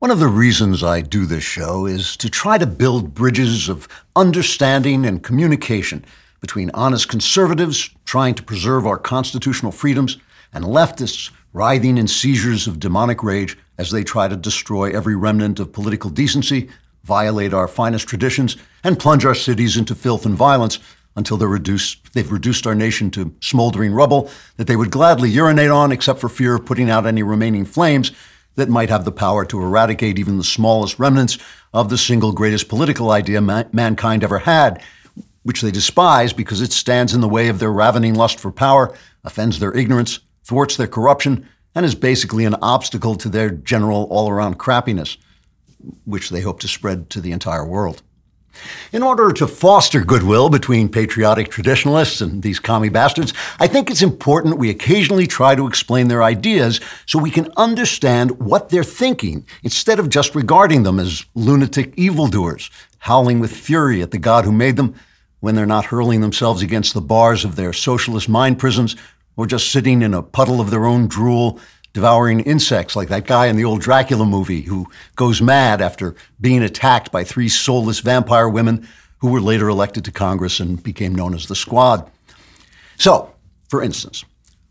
One of the reasons I do this show is to try to build bridges of understanding and communication between honest conservatives trying to preserve our constitutional freedoms and leftists writhing in seizures of demonic rage as they try to destroy every remnant of political decency, violate our finest traditions, and plunge our cities into filth and violence until they're reduced, they've reduced our nation to smoldering rubble that they would gladly urinate on except for fear of putting out any remaining flames that might have the power to eradicate even the smallest remnants of the single greatest political idea mankind ever had, which they despise because it stands in the way of their ravening lust for power, offends their ignorance, thwarts their corruption, and is basically an obstacle to their general all around crappiness, which they hope to spread to the entire world. In order to foster goodwill between patriotic traditionalists and these commie bastards, I think it's important we occasionally try to explain their ideas so we can understand what they're thinking instead of just regarding them as lunatic evildoers, howling with fury at the God who made them when they're not hurling themselves against the bars of their socialist mind prisons or just sitting in a puddle of their own drool devouring insects like that guy in the old Dracula movie who goes mad after being attacked by three soulless vampire women who were later elected to Congress and became known as the Squad. So, for instance,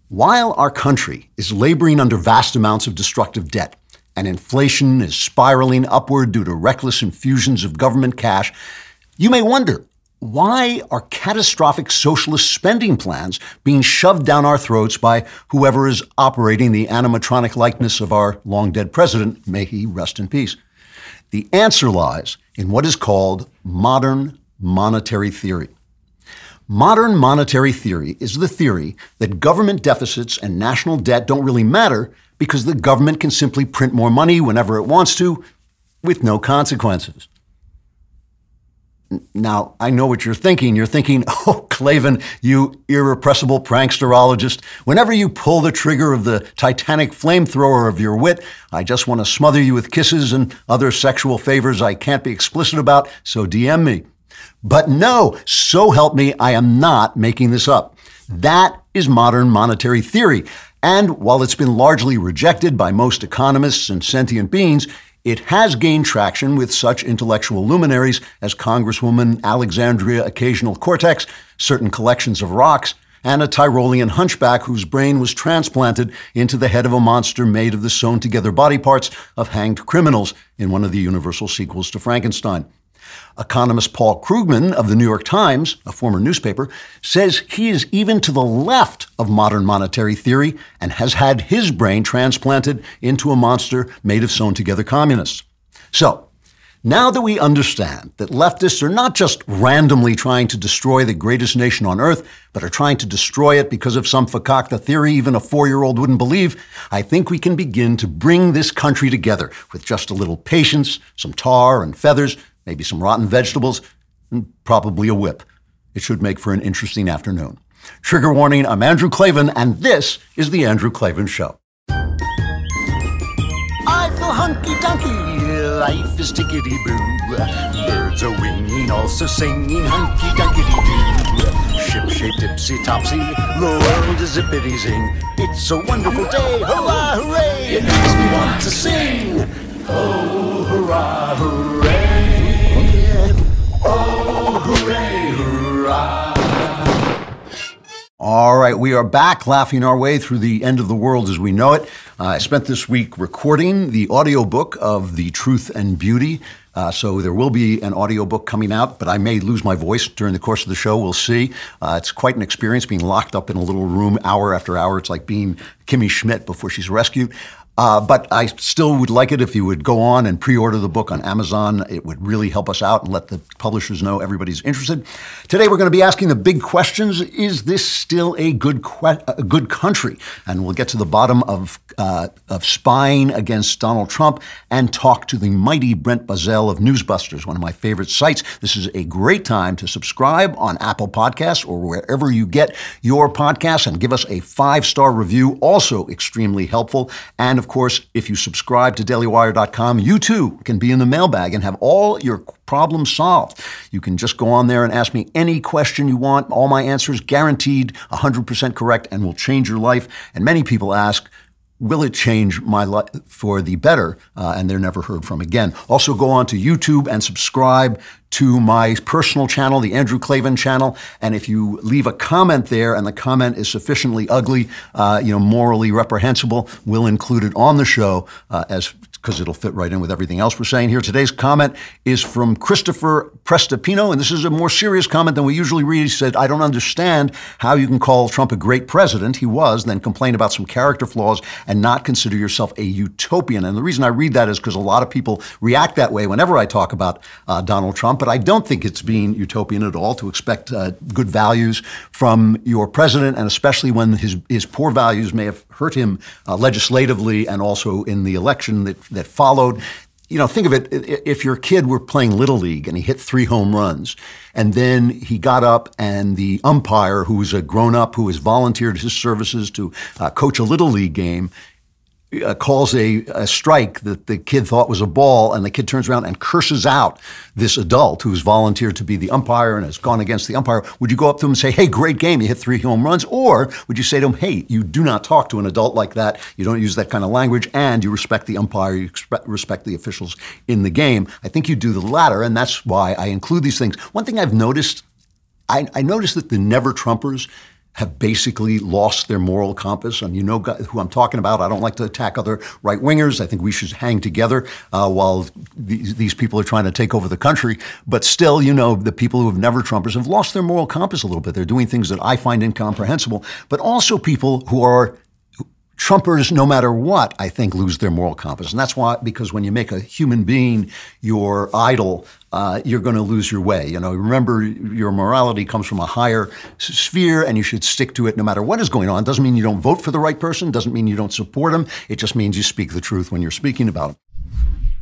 while our country is laboring under vast amounts of destructive debt and inflation is spiraling upward due to reckless infusions of government cash, you may wonder why are catastrophic socialist spending plans being shoved down our throats by whoever is operating the animatronic likeness of our long dead president? May he rest in peace. The answer lies in what is called modern monetary theory. Modern monetary theory is the theory that government deficits and national debt don't really matter because the government can simply print more money whenever it wants to with no consequences. Now, I know what you're thinking. You're thinking, oh, Klavan, you irrepressible pranksterologist, whenever you pull the trigger of the titanic flamethrower of your wit, I just want to smother you with kisses and other sexual favors I can't be explicit about, so DM me. But no, so help me, I am not making this up. That is modern monetary theory. And while it's been largely rejected by most economists and sentient beings, it has gained traction with such intellectual luminaries as Congresswoman Alexandria Occasional Cortex, certain collections of rocks, and a Tyrolean hunchback whose brain was transplanted into the head of a monster made of the sewn together body parts of hanged criminals in one of the Universal sequels to Frankenstein. Economist Paul Krugman of the New York Times, a former newspaper, says he is even to the left of modern monetary theory and has had his brain transplanted into a monster made of sewn together communists. So, now that we understand that leftists are not just randomly trying to destroy the greatest nation on earth, but are trying to destroy it because of some fakakta theory even a four year old wouldn't believe, I think we can begin to bring this country together with just a little patience, some tar and feathers, maybe some rotten vegetables, and probably a whip. It should make for an interesting afternoon. Trigger warning I'm Andrew Klavan, and this is The Andrew Klavan Show. I feel hunky dunky, life is tickety boo. Birds are winging, also singing hunky dunky doo. Ship shaped tipsy topsy, the world is zippity zing. It's a wonderful day, hurrah, hooray! It makes me want to sing. Oh, hurrah, hooray! Oh, hooray. All right, we are back laughing our way through the end of the world as we know it. Uh, I spent this week recording the audiobook of The Truth and Beauty. Uh, so there will be an audiobook coming out, but I may lose my voice during the course of the show. We'll see. Uh, it's quite an experience being locked up in a little room hour after hour. It's like being Kimmy Schmidt before she's rescued. Uh, but I still would like it if you would go on and pre-order the book on Amazon. It would really help us out and let the publishers know everybody's interested. Today we're going to be asking the big questions: Is this still a good que- a good country? And we'll get to the bottom of uh, of spying against Donald Trump and talk to the mighty Brent Bozell of Newsbusters, one of my favorite sites. This is a great time to subscribe on Apple Podcasts or wherever you get your podcasts and give us a five star review. Also extremely helpful. And of of course, if you subscribe to dailywire.com, you too can be in the mailbag and have all your problems solved. You can just go on there and ask me any question you want. All my answers guaranteed 100% correct and will change your life. And many people ask, will it change my life for the better? Uh, and they're never heard from again. Also, go on to YouTube and subscribe to my personal channel, the Andrew Klavan channel. And if you leave a comment there and the comment is sufficiently ugly, uh, you know, morally reprehensible, we'll include it on the show uh, as because it'll fit right in with everything else we're saying here. Today's comment is from Christopher Prestapino, and this is a more serious comment than we usually read. He said, I don't understand how you can call Trump a great president. He was, then complain about some character flaws and not consider yourself a utopian. And the reason I read that is because a lot of people react that way whenever I talk about uh, Donald Trump, but I don't think it's being utopian at all to expect uh, good values from your president, and especially when his, his poor values may have hurt him uh, legislatively and also in the election that that followed. You know, think of it if your kid were playing Little League and he hit three home runs, and then he got up and the umpire, who was a grown up who has volunteered his services to uh, coach a Little League game, uh, calls a, a, strike that the kid thought was a ball, and the kid turns around and curses out this adult who's volunteered to be the umpire and has gone against the umpire, would you go up to him and say, "Hey, great game! You hit three home runs," or would you say to him, "Hey, you do not talk to an adult like that. You don't use that kind of language, and you respect the umpire, you respect the officials in the game." I think you do the latter, and that's why I include these things. One thing I've noticed, I, I noticed that the never Trumpers have basically lost their moral compass. And you know who I'm talking about. I don't like to attack other right wingers. I think we should hang together uh, while these, these, people are trying to take over the country. But still, you know, the people who have never Trumpers have lost their moral compass a little bit. They're doing things that I find incomprehensible. But also people who are Trumpers, no matter what, I think lose their moral compass. And that's why, because when you make a human being your idol, uh, you're going to lose your way. You know, remember your morality comes from a higher sphere, and you should stick to it no matter what is going on. It doesn't mean you don't vote for the right person. Doesn't mean you don't support him. It just means you speak the truth when you're speaking about him.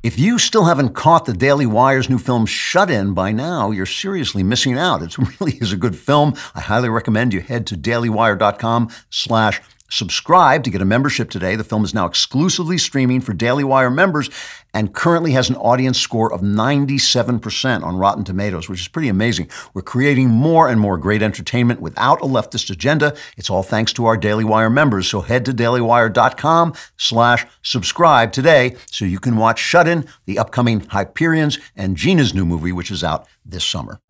If you still haven't caught the Daily Wire's new film Shut In by now, you're seriously missing out. It really is a good film. I highly recommend you head to dailywire.com slash Subscribe to get a membership today. The film is now exclusively streaming for Daily Wire members and currently has an audience score of 97% on Rotten Tomatoes, which is pretty amazing. We're creating more and more great entertainment without a leftist agenda. It's all thanks to our Daily Wire members. So head to dailywire.com slash subscribe today so you can watch Shut In, the upcoming Hyperions, and Gina's new movie, which is out this summer.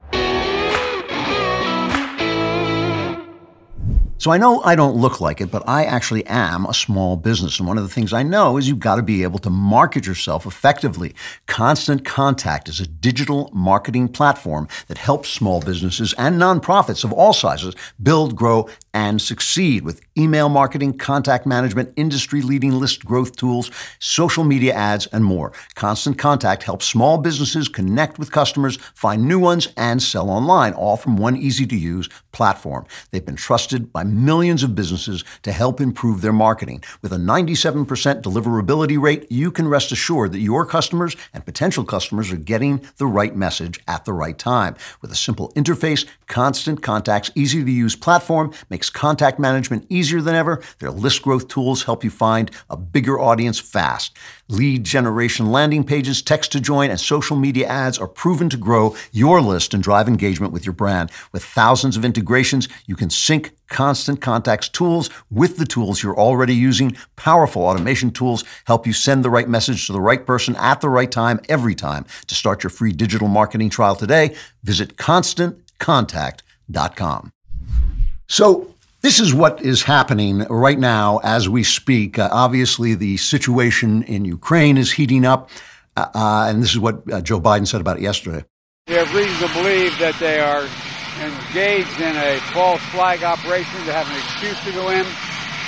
So I know I don't look like it, but I actually am a small business. And one of the things I know is you've got to be able to market yourself effectively. Constant Contact is a digital marketing platform that helps small businesses and nonprofits of all sizes build, grow, and succeed with email marketing, contact management, industry leading list growth tools, social media ads, and more. Constant Contact helps small businesses connect with customers, find new ones, and sell online, all from one easy to use platform. They've been trusted by millions of businesses to help improve their marketing. With a 97% deliverability rate, you can rest assured that your customers and potential customers are getting the right message at the right time. With a simple interface, Constant Contact's easy to use platform makes makes contact management easier than ever. Their list growth tools help you find a bigger audience fast. Lead generation landing pages, text to join, and social media ads are proven to grow your list and drive engagement with your brand. With thousands of integrations, you can sync Constant Contact's tools with the tools you're already using. Powerful automation tools help you send the right message to the right person at the right time every time. To start your free digital marketing trial today, visit constantcontact.com. So, this is what is happening right now as we speak. Uh, obviously, the situation in Ukraine is heating up, uh, uh, and this is what uh, Joe Biden said about it yesterday. We have reason to believe that they are engaged in a false flag operation to have an excuse to go in.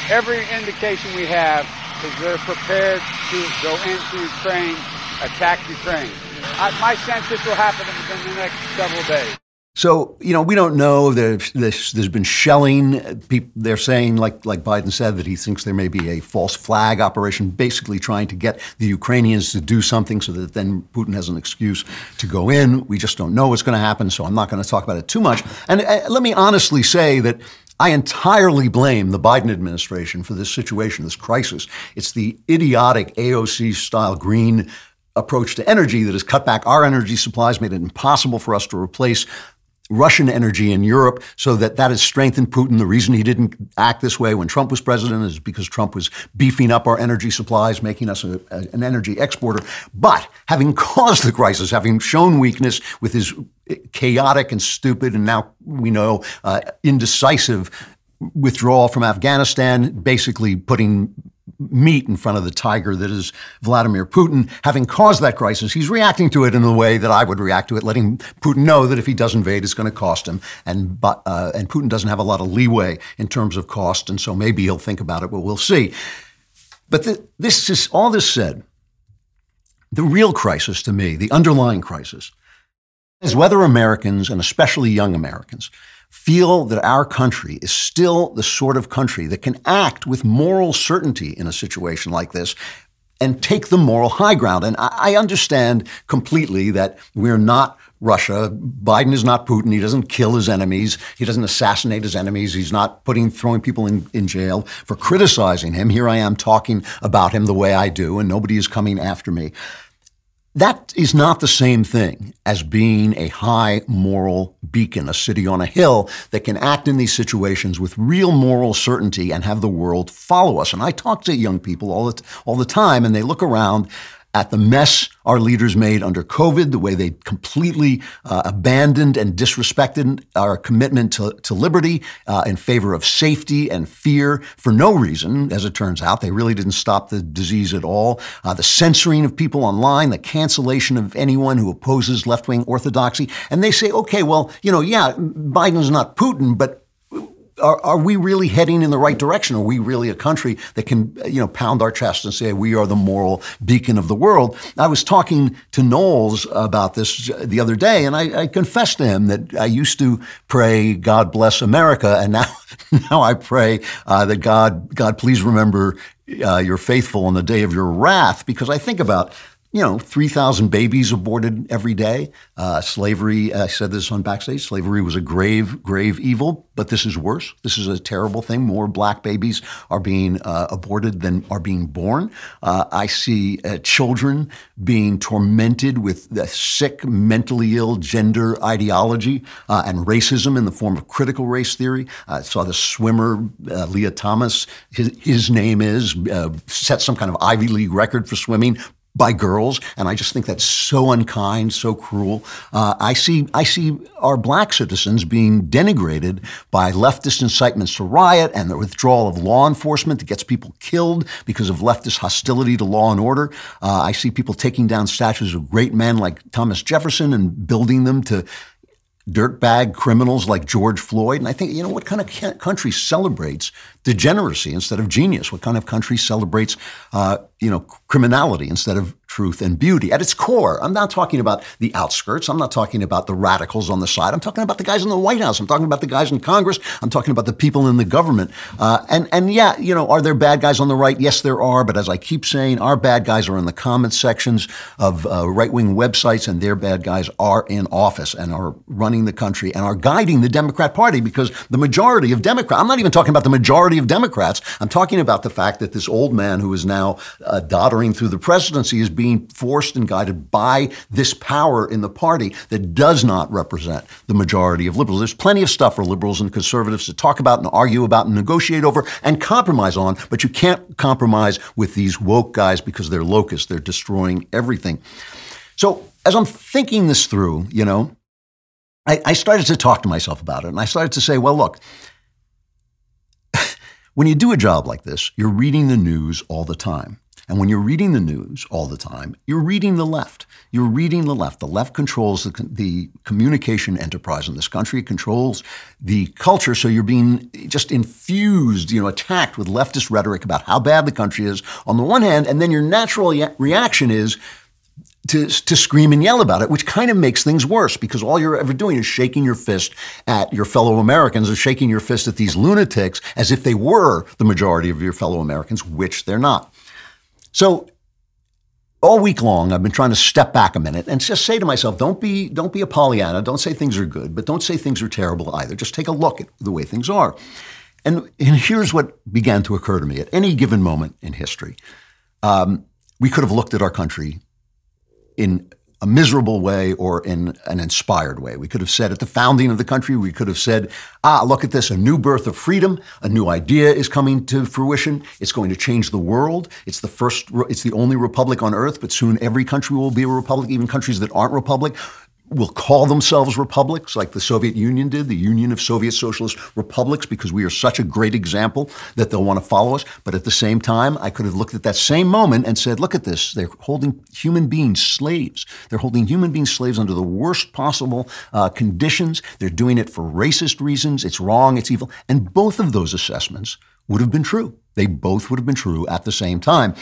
Every indication we have is they're prepared to go into Ukraine, attack Ukraine. my sense is this will happen within the next several days. So you know, we don't know. There's, there's, been shelling. People, they're saying, like like Biden said, that he thinks there may be a false flag operation, basically trying to get the Ukrainians to do something so that then Putin has an excuse to go in. We just don't know what's going to happen, so I'm not going to talk about it too much. And uh, let me honestly say that. I entirely blame the Biden administration for this situation, this crisis. It's the idiotic AOC style green approach to energy that has cut back our energy supplies, made it impossible for us to replace Russian energy in Europe so that that has strengthened Putin. The reason he didn't act this way when Trump was president is because Trump was beefing up our energy supplies, making us a, a, an energy exporter. But having caused the crisis, having shown weakness with his chaotic and stupid, and now we know uh, indecisive withdrawal from Afghanistan, basically putting meat in front of the tiger that is Vladimir Putin. Having caused that crisis, he's reacting to it in the way that I would react to it, letting Putin know that if he does invade, it's going to cost him. And uh, and Putin doesn't have a lot of leeway in terms of cost, and so maybe he'll think about it, but we'll see. But the, this is all this said. The real crisis to me, the underlying crisis, is whether Americans, and especially young Americans, feel that our country is still the sort of country that can act with moral certainty in a situation like this and take the moral high ground. And I understand completely that we're not Russia. Biden is not Putin. He doesn't kill his enemies. He doesn't assassinate his enemies. He's not putting throwing people in, in jail for criticizing him. Here I am talking about him the way I do, and nobody is coming after me. That is not the same thing as being a high moral beacon, a city on a hill that can act in these situations with real moral certainty and have the world follow us. And I talk to young people all the, all the time, and they look around at the mess our leaders made under COVID, the way they completely uh, abandoned and disrespected our commitment to, to liberty uh, in favor of safety and fear for no reason, as it turns out. They really didn't stop the disease at all. Uh, the censoring of people online, the cancellation of anyone who opposes left wing orthodoxy. And they say, okay, well, you know, yeah, Biden's not Putin, but are, are, we really heading in the right direction? Are we really a country that can, you know, pound our chest and say we are the moral beacon of the world? I was talking to Knowles about this the other day, and I, I confessed to him that I used to pray, "God bless America," and now, now I pray uh, that God, God, please remember uh, your faithful on the day of your wrath, because I think about you know, 3,000 babies aborted every day. Uh, slavery, I said this on backstage, slavery was a grave, grave evil, but this is worse. This is a terrible thing. More black babies are being uh, aborted than are being born. Uh, I see uh, children being tormented with the sick, mentally ill gender ideology uh, and racism in the form of critical race theory. I saw the swimmer, uh, Lia Thomas, his, his name is, set some kind of Ivy League record for swimming, by girls, and I just think that's so unkind, so cruel. Uh, I see, I see our black citizens being denigrated by leftist incitements to riot and the withdrawal of law enforcement that gets people killed because of leftist hostility to law and order. Uh, I see people taking down statues of great men like Thomas Jefferson and building them to dirtbag criminals like George Floyd. And I think, you know, what kind of country celebrates degeneracy instead of genius? What kind of country celebrates, uh, you know, criminality instead of truth and beauty at its core. I'm not talking about the outskirts. I'm not talking about the radicals on the side. I'm talking about the guys in the White House. I'm talking about the guys in Congress. I'm talking about the people in the government. Uh, and and yeah, you know, are there bad guys on the right? Yes, there are. But as I keep saying, our bad guys are in the comment sections of uh, right wing websites, and their bad guys are in office and are running the country and are guiding the Democrat Party because the majority of Democrats. I'm not even talking about the majority of Democrats. I'm talking about the fact that this old man who is now uh, doddering through the presidency is being forced and guided by this power in the party that does not represent the majority of liberals. There's plenty of stuff for liberals and conservatives to talk about and argue about and negotiate over and compromise on, but you can't compromise with these woke guys because they're locusts. They're destroying everything. So as I'm thinking this through, you know, I, I started to talk to myself about it and I started to say, well, look, when you do a job like this, you're reading the news all the time. And when you're reading the news all the time, you're reading the left. You're reading the left. The left controls the, the communication enterprise in this country. It controls the culture. So you're being just infused, you know, attacked with leftist rhetoric about how bad the country is on the one hand, and then your natural reaction is to, to scream and yell about it, which kind of makes things worse because all you're ever doing is shaking your fist at your fellow Americans or shaking your fist at these lunatics as if they were the majority of your fellow Americans, which they're not. So all week long, I've been trying to step back a minute and just say to myself, don't be, don't be a Pollyanna. Don't say things are good, but don't say things are terrible either. Just take a look at the way things are. And, and here's what began to occur to me at any given moment in history. Um, we could have looked at our country in a miserable way or in an inspired way. We could have said at the founding of the country, we could have said, ah, look at this, a new birth of freedom, a new idea is coming to fruition. It's going to change the world. It's the first, it's the only republic on earth, but soon every country will be a republic, even countries that aren't republic will call themselves republics like the Soviet Union did, the Union of Soviet Socialist Republics, because we are such a great example that they'll want to follow us. But at the same time, I could have looked at that same moment and said, look at this. They're holding human beings slaves. They're holding human beings slaves under the worst possible uh, conditions. They're doing it for racist reasons. It's wrong. It's evil. And both of those assessments would have been true. They both would have been true at the same time.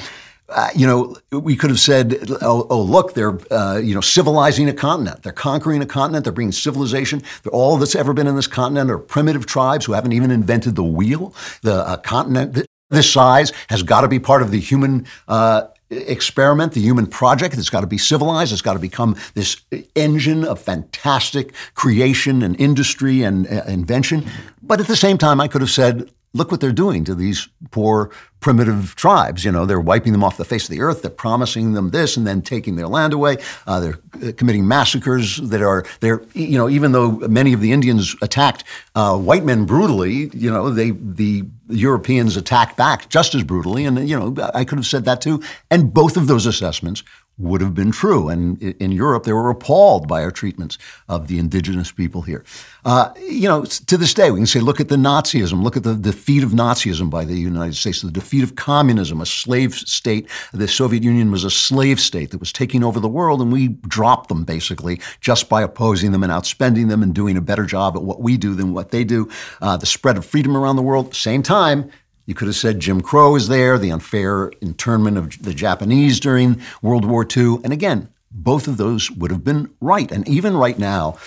Uh, you know, we could have said, oh, oh look, they're, uh, you know, civilizing a continent. They're conquering a continent. They're bringing civilization. They're, all that's ever been in this continent are primitive tribes who haven't even invented the wheel. The uh, continent this size has got to be part of the human uh, experiment, the human project. It's got to be civilized. It's got to become this engine of fantastic creation and industry and uh, invention. But at the same time, I could have said, look what they're doing to these poor primitive tribes. You know, they're wiping them off the face of the earth. They're promising them this and then taking their land away. Uh, they're uh, committing massacres that are, they're, you know, even though many of the Indians attacked uh, white men brutally, you know, they, the Europeans attacked back just as brutally. And, you know, I could have said that too. And both of those assessments would have been true. And in Europe, they were appalled by our treatments of the indigenous people here. Uh, you know, to this day, we can say, look at the Nazism, look at the defeat of Nazism by the United States, the defeat of communism, a slave state. The Soviet Union was a slave state that was taking over the world, and we dropped them basically just by opposing them and outspending them and doing a better job at what we do than what they do. Uh, the spread of freedom around the world, same time, you could have said Jim Crow is there, the unfair internment of the Japanese during World War II. And again, both of those would have been right. And even right now,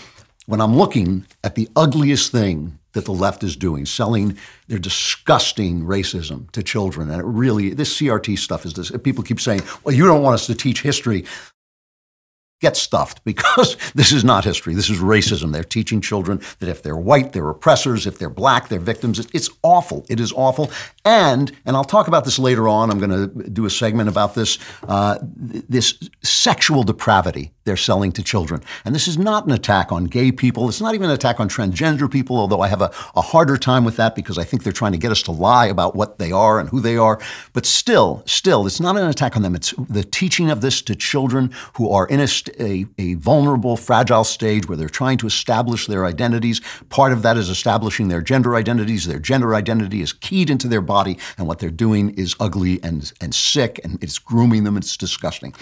when I'm looking at the ugliest thing that the left is doing, selling their disgusting racism to children, and it really, this CRT stuff is this. People keep saying, well, you don't want us to teach history get stuffed because this is not history. This is racism. They're teaching children that if they're white, they're oppressors. If they're black, they're victims. It's awful. It is awful. And, and I'll talk about this later on. I'm going to do a segment about this, uh, this sexual depravity they're selling to children. And this is not an attack on gay people. It's not even an attack on transgender people, although I have a, a harder time with that because I think they're trying to get us to lie about what they are and who they are. But still, still, it's not an attack on them. It's the teaching of this to children who are in a a, a vulnerable, fragile stage where they're trying to establish their identities. Part of that is establishing their gender identities. Their gender identity is keyed into their body, and what they're doing is ugly and, and sick, and it's grooming them. It's disgusting.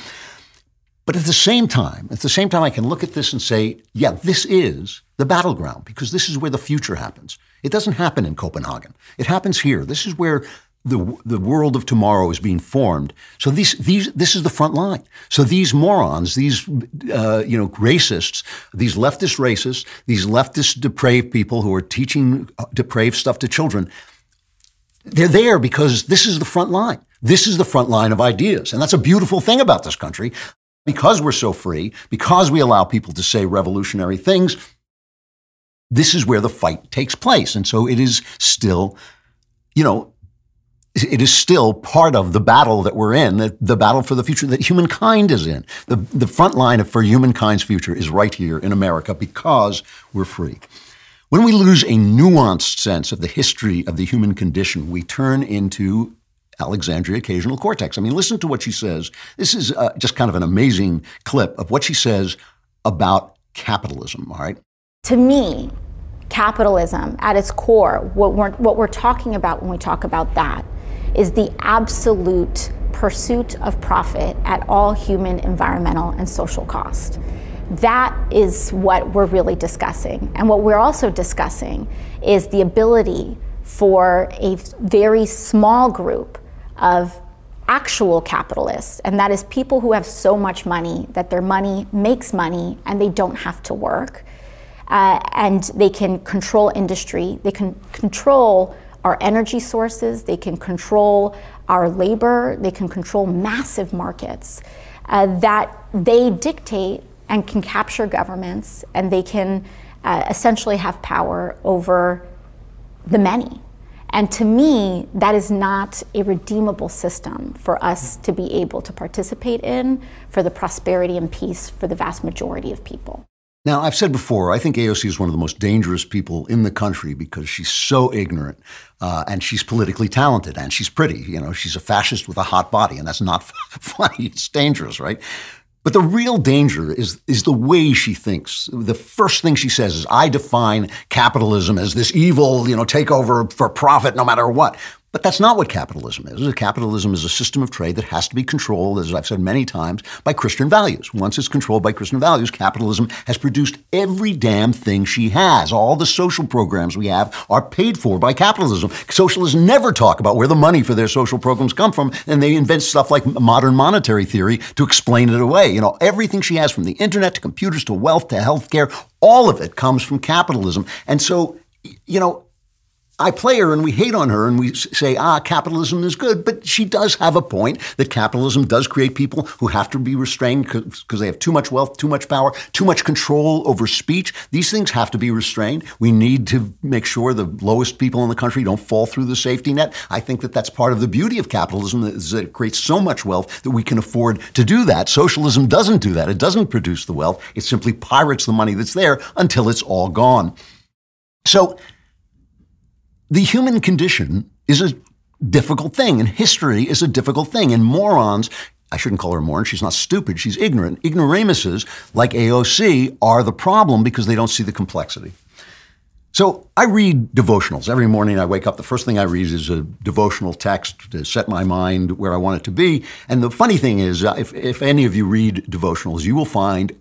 But at the same time, at the same time, I can look at this and say, yeah, this is the battleground because this is where the future happens. It doesn't happen in Copenhagen. It happens here. This is where the, the world of tomorrow is being formed. So these, these, this is the front line. So these morons, these, uh, you know, racists, these leftist racists, these leftist depraved people who are teaching uh, depraved stuff to children, they're there because this is the front line. This is the front line of ideas. And that's a beautiful thing about this country. Because we're so free, because we allow people to say revolutionary things, this is where the fight takes place. And so it is still, you know, it is still part of the battle that we're in, the, the, battle for the future that humankind is in. The, the front line for humankind's future is right here in America because we're free. When we lose a nuanced sense of the history of the human condition, we turn into Alexandria occasional cortex. I mean, listen to what she says. This is uh, just kind of an amazing clip of what she says about capitalism, all right? To me, capitalism at its core, what we're, what we're talking about when we talk about that is the absolute pursuit of profit at all human, environmental, and social cost. That is what we're really discussing. And what we're also discussing is the ability for a very small group of actual capitalists, and that is people who have so much money that their money makes money and they don't have to work. Uh, and they can control industry, they can control our energy sources, they can control our labor, they can control massive markets uh, that they dictate and can capture governments and they can uh, essentially have power over the many. And to me, that is not a redeemable system for us to be able to participate in for the prosperity and peace for the vast majority of people. Now, I've said before, I think AOC is one of the most dangerous people in the country because she's so ignorant uh, and she's politically talented and she's pretty. You know, she's a fascist with a hot body, and that's not funny. It's dangerous, right? But the real danger is, is the way she thinks. The first thing she says is, I define capitalism as this evil, you know, takeover for profit no matter what. But that's not what capitalism is. Capitalism is a system of trade that has to be controlled, as I've said many times, by Christian values. Once it's controlled by Christian values, capitalism has produced every damn thing she has. All the social programs we have are paid for by capitalism. Socialists never talk about where the money for their social programs come from, and they invent stuff like modern monetary theory to explain it away. You know, everything she has from the internet to computers to wealth to healthcare, all of it comes from capitalism. And so, you know, I play her and we hate on her and we say, ah, capitalism is good. But she does have a point that capitalism does create people who have to be restrained because they have too much wealth, too much power, too much control over speech. These things have to be restrained. We need to make sure the lowest people in the country don't fall through the safety net. I think that that's part of the beauty of capitalism is that it creates so much wealth that we can afford to do that. Socialism doesn't do that. It doesn't produce the wealth. It simply pirates the money that's there until it's all gone. So the human condition is a difficult thing, and history is a difficult thing, and morons. I shouldn't call her moron. She's not stupid. She's ignorant. Ignoramuses like AOC are the problem because they don't see the complexity. So I read devotionals. Every morning I wake up, the first thing I read is a devotional text to set my mind where I want it to be. And the funny thing is, uh, if, if any of you read devotionals, you will find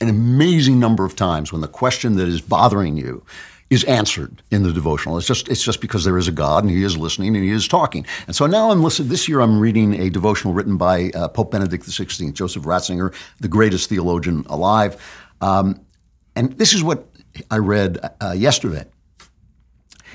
an amazing number of times when the question that is bothering you is answered in the devotional. It's just it's just because there is a God and He is listening and He is talking. And so now I'm listening. This year I'm reading a devotional written by uh, Pope Benedict XVI, Joseph Ratzinger, the greatest theologian alive. Um, and this is what I read uh, yesterday.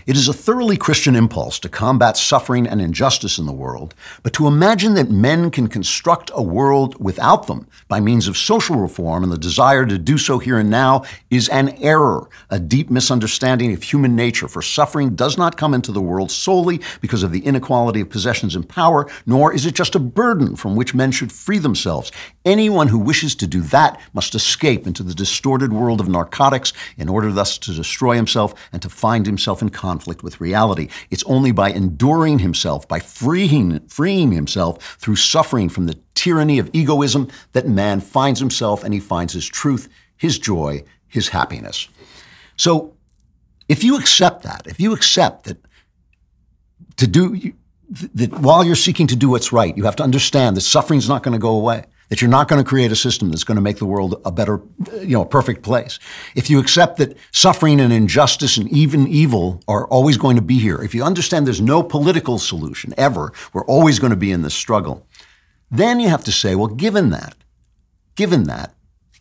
It is a thoroughly Christian impulse to combat suffering and injustice in the world, but to imagine that men can construct a world without them by means of social reform and the desire to do so here and now is an error, a deep misunderstanding of human nature, for suffering does not come into the world solely because of the inequality of possessions and power, nor is it just a burden from which men should free themselves. Anyone who wishes to do that must escape into the distorted world of narcotics in order thus to destroy himself and to find himself in conflict conflict with reality. It's only by enduring himself, by freeing, freeing himself through suffering from the tyranny of egoism, that man finds himself and he finds his truth, his joy, his happiness. So, if you accept that, if you accept that to do that while you're seeking to do what's right, you have to understand that suffering's not going to go away that you're not going to create a system that's going to make the world a better, you know, a perfect place. If you accept that suffering and injustice and even evil are always going to be here, if you understand there's no political solution ever, we're always going to be in this struggle, then you have to say, well, given that, given that,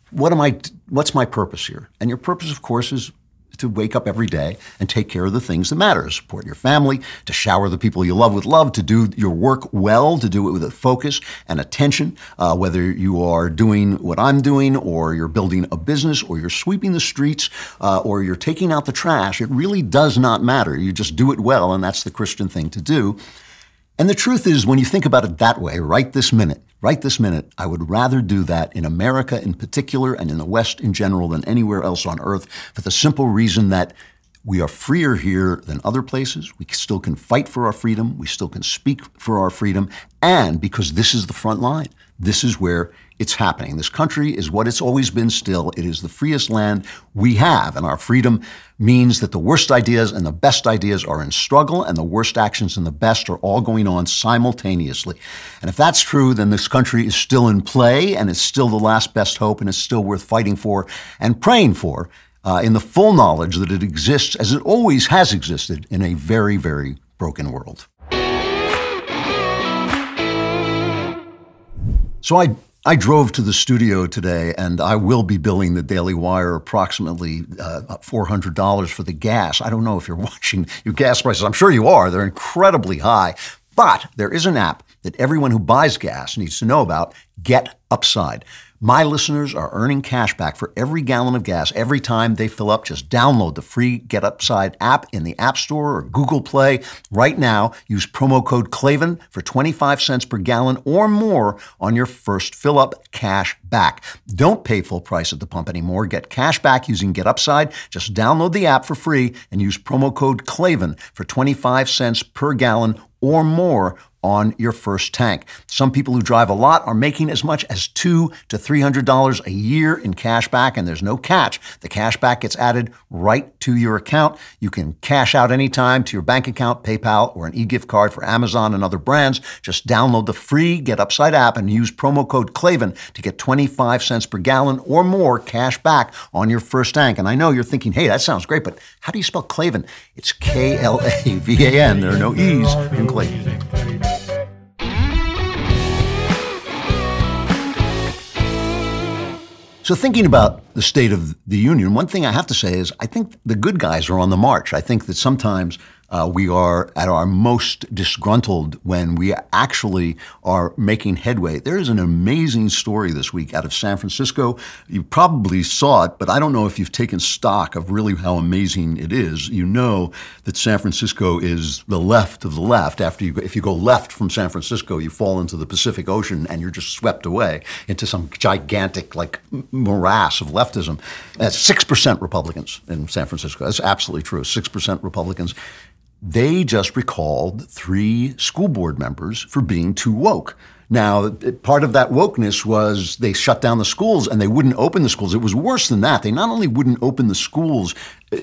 what am I, what's my purpose here? And your purpose, of course, is to wake up every day and take care of the things that matter, to support your family, to shower the people you love with love, to do your work well, to do it with a focus and attention, uh, whether you are doing what I'm doing or you're building a business or you're sweeping the streets uh, or you're taking out the trash. It really does not matter. You just do it well, and that's the Christian thing to do. And the truth is, when you think about it that way, right this minute, right this minute, I would rather do that in America in particular and in the West in general than anywhere else on earth for the simple reason that we are freer here than other places. We still can fight for our freedom. We still can speak for our freedom. And because this is the front line, this is where it's happening. This country is what it's always been still. It is the freest land we have. And our freedom means that the worst ideas and the best ideas are in struggle, and the worst actions and the best are all going on simultaneously. And if that's true, then this country is still in play and it's still the last best hope and it's still worth fighting for and praying for uh, in the full knowledge that it exists as it always has existed in a very, very broken world. So I I drove to the studio today, and I will be billing the Daily Wire approximately uh, $400 for the gas. I don't know if you're watching your gas prices. I'm sure you are. They're incredibly high. But there is an app that everyone who buys gas needs to know about Get Upside. My listeners are earning cash back for every gallon of gas every time they fill up. Just download the free Get Upside app in the App Store or Google Play right now. Use promo code KLAVAN for 25 cents per gallon or more on your first fill up cash back. Don't pay full price at the pump anymore. Get cash back using Get Upside. Just download the app for free and use promo code KLAVAN for 25 cents per gallon or more on your first tank. Some people who drive a lot are making as much as two to three hundred dollars a year in cash back, and there's no catch. The cash back gets added right to your account. You can cash out anytime to your bank account, PayPal, or an e-gift card for Amazon and other brands. Just download the free Get Upside app and use promo code Klavan to get 25 cents per gallon or more cash back on your first tank. And I know you're thinking, hey, that sounds great, but how do you spell Klavan? It's K-L-A-V-A-N. There are no E's in Klavan. So, thinking about the state of the union, one thing I have to say is I think the good guys are on the march. I think that sometimes uh, we are at our most disgruntled when we actually are making headway. There is an amazing story this week out of San Francisco. You probably saw it, but I don't know if you've taken stock of really how amazing it is. You know that San Francisco is the left of the left. After you, if you go left from San Francisco, you fall into the Pacific Ocean and you're just swept away into some gigantic like morass of leftism. That's six percent Republicans in San Francisco. That's absolutely true. Six percent Republicans they just recalled three school board members for being too woke. Now, part of that wokeness was they shut down the schools and they wouldn't open the schools. It was worse than that. They not only wouldn't open the schools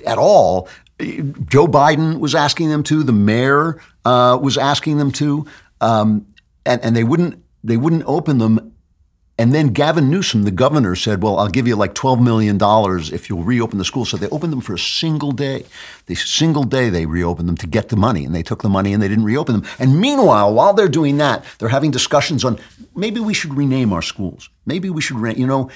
at all, Joe Biden was asking them to, the mayor uh, was asking them to, um, and, and they wouldn't they wouldn't open them and then Gavin Newsom, the governor, said, Well, I'll give you like $12 million if you'll reopen the schools. So they opened them for a single day. The single day they reopened them to get the money, and they took the money and they didn't reopen them. And meanwhile, while they're doing that, they're having discussions on maybe we should rename our schools. Maybe we should, re- you know,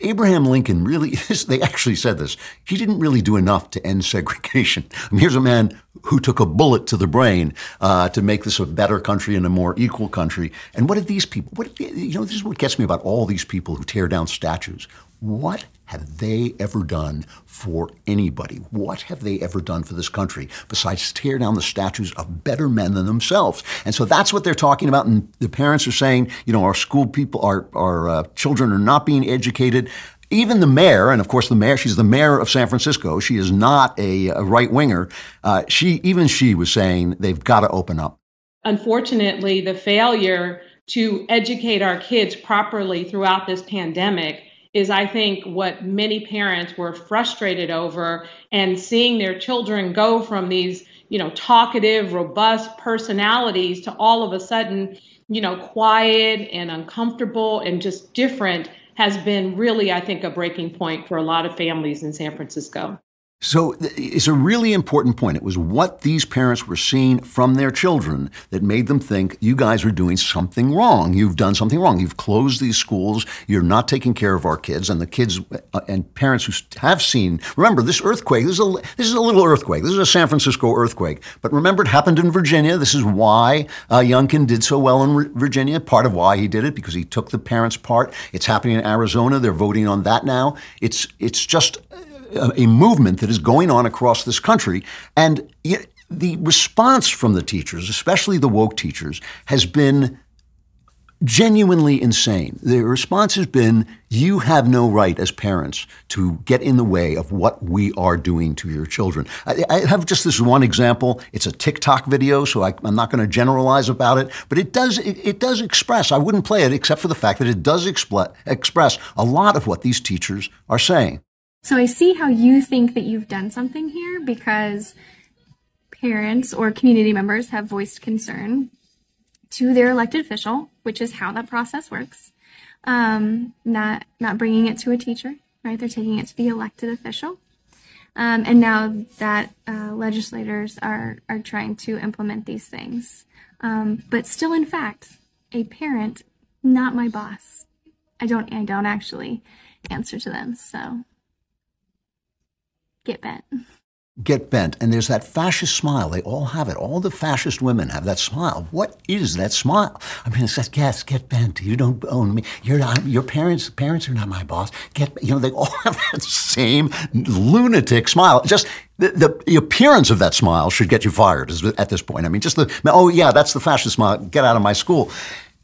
Abraham Lincoln really, they actually said this, he didn't really do enough to end segregation. I mean, here's a man who took a bullet to the brain uh, to make this a better country and a more equal country. And what did these people, what, you know, this is what gets me about all these people who tear down statues. What have they ever done for anybody? What have they ever done for this country besides tear down the statues of better men than themselves? And so that's what they're talking about. And the parents are saying, you know, our school people, our, our uh, children are not being educated. Even the mayor, and of course the mayor, she's the mayor of San Francisco. She is not a, a right winger. Uh, she, even she was saying they've got to open up. Unfortunately, the failure to educate our kids properly throughout this pandemic is I think what many parents were frustrated over and seeing their children go from these, you know, talkative, robust personalities to all of a sudden, you know, quiet and uncomfortable and just different has been really, I think, a breaking point for a lot of families in San Francisco. So it's a really important point. It was what these parents were seeing from their children that made them think you guys are doing something wrong. You've done something wrong. You've closed these schools. You're not taking care of our kids. And the kids uh, and parents who have seen, remember this earthquake, this is, a, this is a little earthquake. This is a San Francisco earthquake. But remember, it happened in Virginia. This is why uh, Youngkin did so well in Virginia. Part of why he did it, because he took the parents' part. It's happening in Arizona. They're voting on that now. It's, it's just a movement that is going on across this country. And the response from the teachers, especially the woke teachers, has been genuinely insane. The response has been you have no right as parents to get in the way of what we are doing to your children. I, I have just this one example. It's a TikTok video, so I, am not going to generalize about it, but it does it, it, does express. I wouldn't play it except for the fact that it does expl- express a lot of what these teachers are saying. So I see how you think that you've done something here because parents or community members have voiced concern to their elected official, which is how that process works. Um, not not bringing it to a teacher, right? They're taking it to the elected official. Um, and now that uh, legislators are are trying to implement these things, um, but still, in fact, a parent, not my boss. I don't I don't actually answer to them. So get bent. get bent. And there's that fascist smile. They all have it. All the fascist women have that smile. What is that smile? I mean, it says, yes, get bent. You don't own me. You're not, your parents, parents are not my boss. Get, you know, they all have that same lunatic smile. Just the, the, the appearance of that smile should get you fired at this point. I mean, just the, oh yeah, that's the fascist smile. Get out of my school.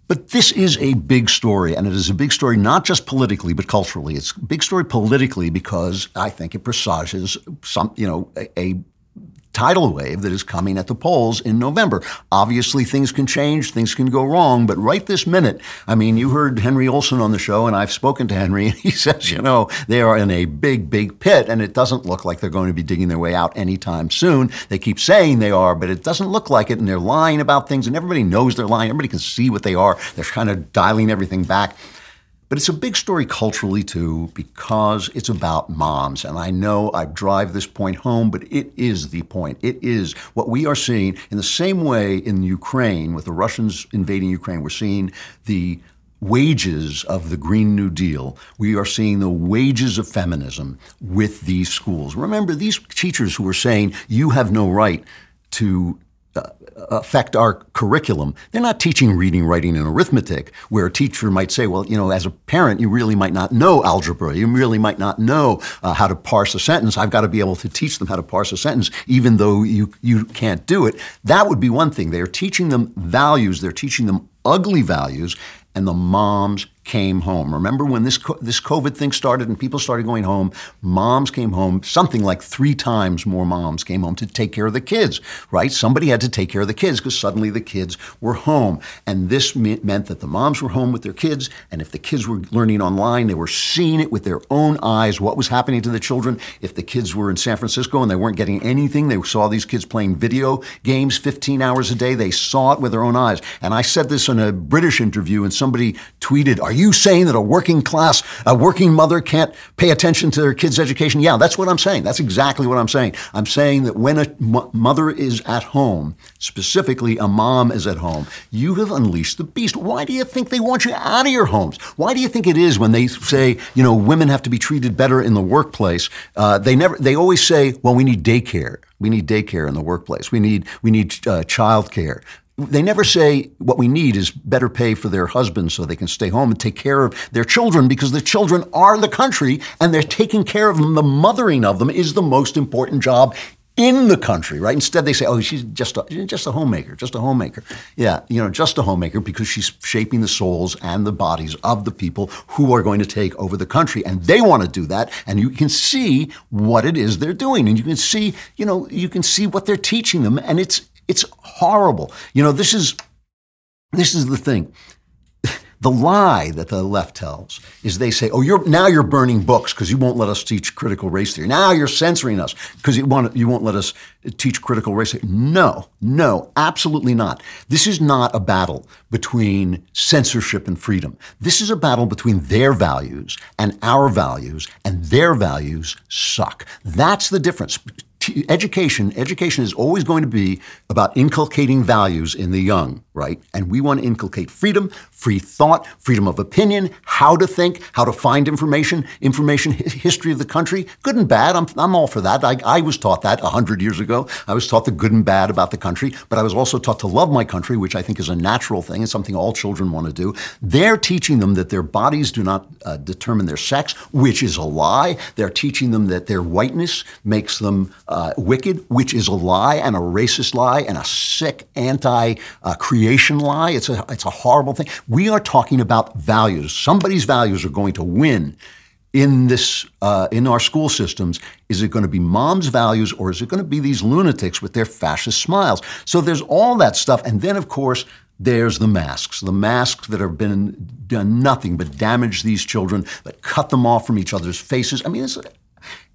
But this is a big story, and it is a big story not just politically but culturally. It's a big story politically because I think it presages some, you know, a, a tidal wave that is coming at the polls in November. Obviously, things can change, things can go wrong, but right this minute, I mean, you heard Henry Olsen on the show, and I've spoken to Henry, and he says, you know, they are in a big, big pit, and it doesn't look like they're going to be digging their way out anytime soon. They keep saying they are, but it doesn't look like it, and they're lying about things, and everybody knows they're lying. Everybody can see what they are. They're kind of dialing everything back. But it's a big story culturally too because it's about moms. And I know I drive this point home, but it is the point. It is what we are seeing in the same way in Ukraine with the Russians invading Ukraine. We're seeing the wages of the Green New Deal. We are seeing the wages of feminism with these schools. Remember, these teachers who are saying you have no right to affect our curriculum. They're not teaching reading, writing, and arithmetic, where a teacher might say, well, you know, as a parent, you really might not know algebra. You really might not know uh, how to parse a sentence. I've got to be able to teach them how to parse a sentence, even though you, you can't do it. That would be one thing. They are teaching them values. They're teaching them ugly values, and the moms came home. Remember when this this COVID thing started and people started going home? Moms came home. Something like three times more moms came home to take care of the kids. Right? Somebody had to take care of the kids because suddenly the kids were home, and this meant that the moms were home with their kids. And if the kids were learning online, they were seeing it with their own eyes. What was happening to the children? If the kids were in San Francisco and they weren't getting anything, they saw these kids playing video games 15 hours a day. They saw it with their own eyes. And I said this in a British interview, and somebody tweeted, "Are you saying that a working class, a working mother can't pay attention to their kids' education? Yeah, that's what I'm saying. That's exactly what I'm saying. I'm saying that when a m- mother is at home, specifically a mom is at home, you have unleashed the beast. Why do you think they want you out of your homes? Why do you think it is when they say, you know, women have to be treated better in the workplace? Uh, they never, they always say, well, we need daycare. We need daycare in the workplace. We need we need uh, child care they never say what we need is better pay for their husbands so they can stay home and take care of their children because the children are the country and they're taking care of them. The mothering of them is the most important job in the country, right? Instead, they say, "Oh, she's just a, just a homemaker, just a homemaker." Yeah, you know, just a homemaker because she's shaping the souls and the bodies of the people who are going to take over the country, and they want to do that. And you can see what it is they're doing, and you can see, you know, you can see what they're teaching them, and it's it's horrible. You know, this is this is the thing. The lie that the left tells is they say, "Oh, you're now you're burning books because you won't let us teach critical race theory. Now you're censoring us because you want you won't let us teach critical race theory." No, no, absolutely not. This is not a battle between censorship and freedom. This is a battle between their values and our values, and their values suck. That's the difference education, education is always going to be about inculcating values in the young, right? And we want to inculcate freedom, free thought, freedom of opinion, how to think, how to find information, information history of the country, good and bad. I'm, I'm all for that. I, I was taught that 100 years ago. I was taught the good and bad about the country, but I was also taught to love my country, which I think is a natural thing and something all children want to do. They're teaching them that their bodies do not uh, determine their sex, which is a lie. They're teaching them that their whiteness makes them uh, wicked, which is a lie and a racist lie and a sick anti-creation lie. It's a it's a horrible thing. We are talking about values. Somebody's values are going to win in this uh, in our school systems is it going to be mom's values or is it going to be these lunatics with their fascist smiles so there's all that stuff and then of course there's the masks the masks that have been done nothing but damage these children that cut them off from each other's faces i mean it's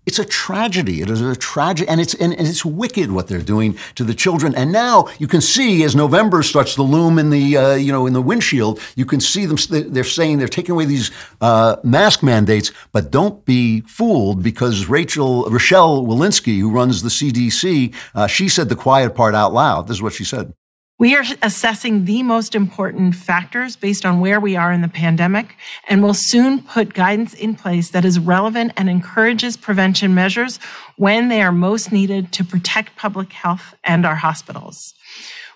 it's a tragedy. It is a tragedy, and it's and, and, it's wicked what they're doing to the children. And now you can see as November starts to loom in the uh, you know in the windshield, you can see them. They're saying they're taking away these uh, mask mandates, but don't be fooled because Rachel Rochelle Walensky, who runs the CDC, uh, she said the quiet part out loud. This is what she said. We are assessing the most important factors based on where we are in the pandemic and will soon put guidance in place that is relevant and encourages prevention measures when they are most needed to protect public health and our hospitals.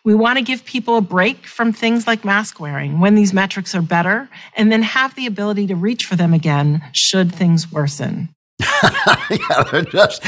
We want to give people a break from things like mask wearing when these metrics are better and then have the ability to reach for them again should things worsen. yeah, just,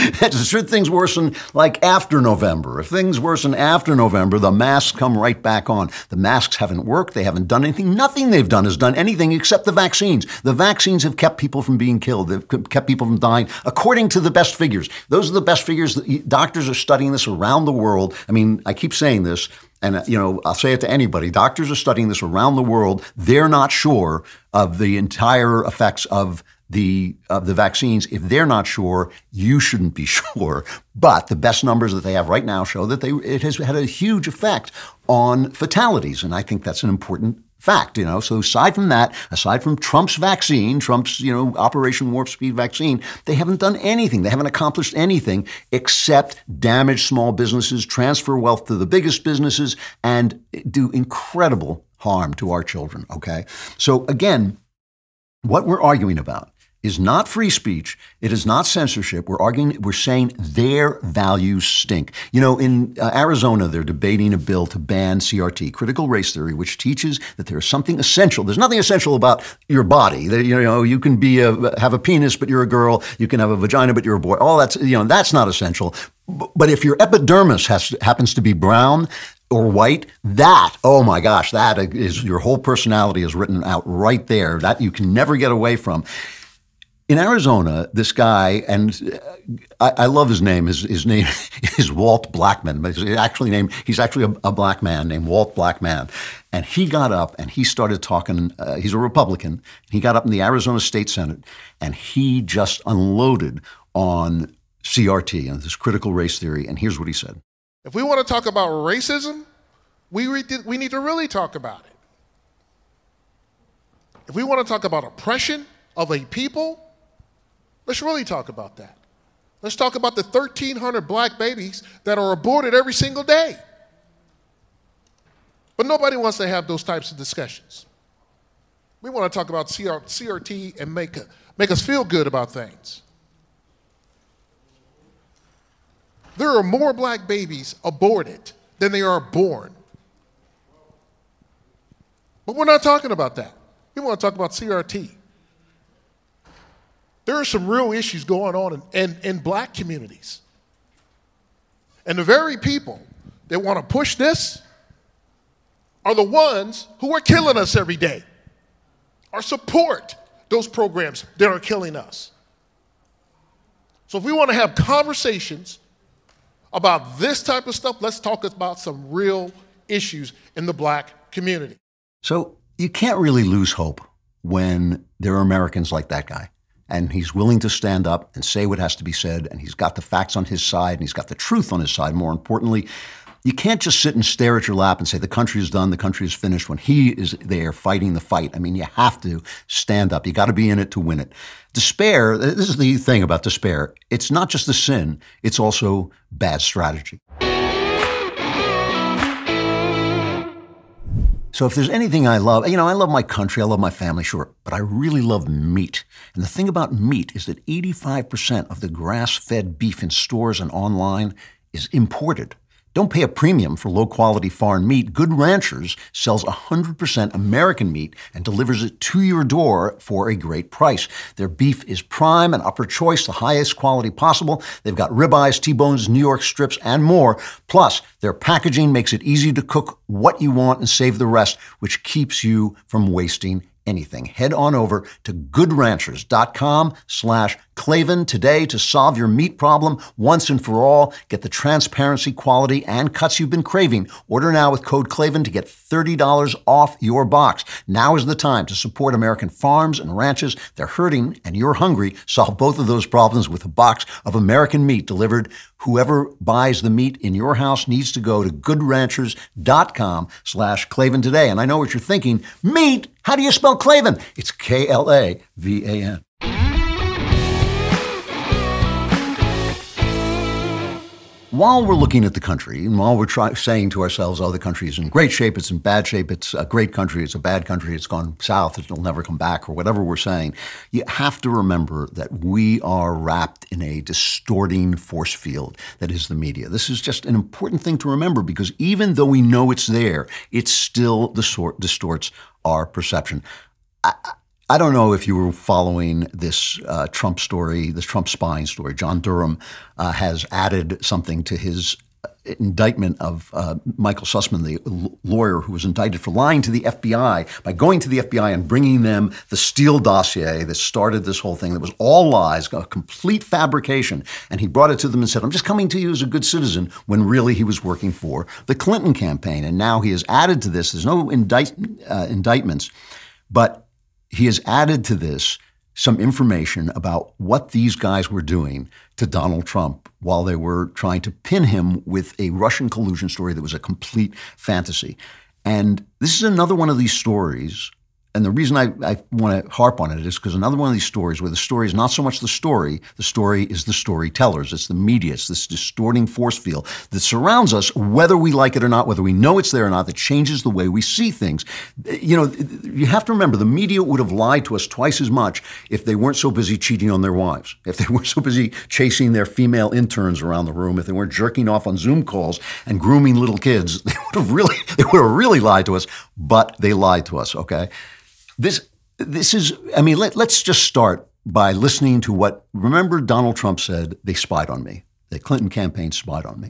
should things worsen like after November? If things worsen after November, the masks come right back on. The masks haven't worked. They haven't done anything. Nothing they've done has done anything except the vaccines. The vaccines have kept people from being killed. They've kept people from dying, according to the best figures. Those are the best figures. Doctors are studying this around the world. I mean, I keep saying this, and uh, you know, I'll say it to anybody. Doctors are studying this around the world. They're not sure of the entire effects of the uh, the vaccines, if they're not sure, you shouldn't be sure. But the best numbers that they have right now show that they it has had a huge effect on fatalities, and I think that's an important fact. You know, so aside from that, aside from Trump's vaccine, Trump's you know Operation Warp Speed vaccine, they haven't done anything. They haven't accomplished anything except damage small businesses, transfer wealth to the biggest businesses, and do incredible harm to our children. Okay, so again. What we're arguing about is not free speech. It is not censorship. We're arguing, we're saying their values stink. You know, in uh, Arizona, they're debating a bill to ban CRT, critical race theory, which teaches that there's something essential. There's nothing essential about your body. That, you know, you can be a, have a penis, but you're a girl. You can have a vagina, but you're a boy. All that's, you know, that's not essential. But if your epidermis has, happens to be brown, or white, that, oh my gosh, that is your whole personality is written out right there. That you can never get away from in Arizona, this guy, and I, I, love his name. His, his name is Walt Blackman. But he's actually named, he's actually a, a, black man named Walt Blackman. And he got up and he started talking. Uh, he's a Republican. He got up in the Arizona State Senate and he just unloaded on CRT and this critical race theory. And here's what he said: If we want to talk about racism, we re- we need to really talk about it. If we want to talk about oppression of a people Let's really talk about that. Let's talk about the 1,300 black babies that are aborted every single day. But nobody wants to have those types of discussions. We want to talk about CRT and make, make us feel good about things. There are more black babies aborted than they are born. But we're not talking about that. We want to talk about CRT. There are some real issues going on in, in, in black communities. And the very people that want to push this are the ones who are killing us every day or support those programs that are killing us. So if we want to have conversations about this type of stuff, let's talk about some real issues in the black community. So you can't really lose hope when there are Americans like that guy and he's willing to stand up and say what has to be said, and he's got the facts on his side, and he's got the truth on his side, more importantly. You can't just sit and stare at your lap and say the country is done, the country is finished when he is there fighting the fight. I mean, you have to stand up. You got to be in it to win it. Despair, this is the thing about despair. It's not just the sin, it's also bad strategy. So if there's anything I love, you know, I love my country, I love my family, sure, but I really love meat. And the thing about meat is that 85% of the grass fed beef in stores and online is imported. Don't pay a premium for low quality foreign meat. Good Ranchers sells 100% American meat and delivers it to your door for a great price. Their beef is prime and upper choice, the highest quality possible. They've got ribeyes, T-bones, New York strips, and more. Plus, their packaging makes it easy to cook what you want and save the rest, which keeps you from wasting anything. Head on over to goodranchers.com slash Klavan today to solve your meat problem once and for all. Get the transparency, quality, and cuts you've been craving. Order now with code Klavan to get $30 off your box. Now is the time to support American farms and ranches. They're hurting and you're hungry. Solve both of those problems with a box of American meat delivered. Whoever buys the meat in your house needs to go to goodranchers.com slash Klavan today. And I know what you're thinking. Meat? How do you spell Klavan? It's K-L-A-V-A-N. While we're looking at the country and while we're try- saying to ourselves, oh, the country is in great shape, it's in bad shape, it's a great country, it's a bad country, it's gone south, it'll never come back, or whatever we're saying, you have to remember that we are wrapped in a distorting force field that is the media. This is just an important thing to remember because even though we know it's there, it still distort- distorts our perception. I, I don't know if you were following this uh, Trump story, this Trump spying story. John Durham uh, has added something to his uh, indictment of uh, Michael Sussmann, the l- lawyer who was indicted for lying to the FBI by going to the FBI and bringing them the Steele dossier that started this whole thing that was all lies, a complete fabrication. And he brought it to them and said, I'm just coming to you as a good citizen, when really he was working for the Clinton campaign. And now he has added to this, there's no indict, uh, indictments, but he has added to this some information about what these guys were doing to Donald Trump while they were trying to pin him with a Russian collusion story that was a complete fantasy. And this is another one of these stories and the reason I, I want to harp on it is because another one of these stories where the story is not so much the story, the story is the storytellers. It's the media. It's this distorting force field that surrounds us, whether we like it or not, whether we know it's there or not, that changes the way we see things. You know, you have to remember the media would have lied to us twice as much if they weren't so busy cheating on their wives, if they weren't so busy chasing their female interns around the room, if they weren't jerking off on Zoom calls and grooming little kids. They would have really, they would have really lied to us, but they lied to us, okay? This this is I mean let, let's just start by listening to what remember Donald Trump said they spied on me. The Clinton campaign spied on me.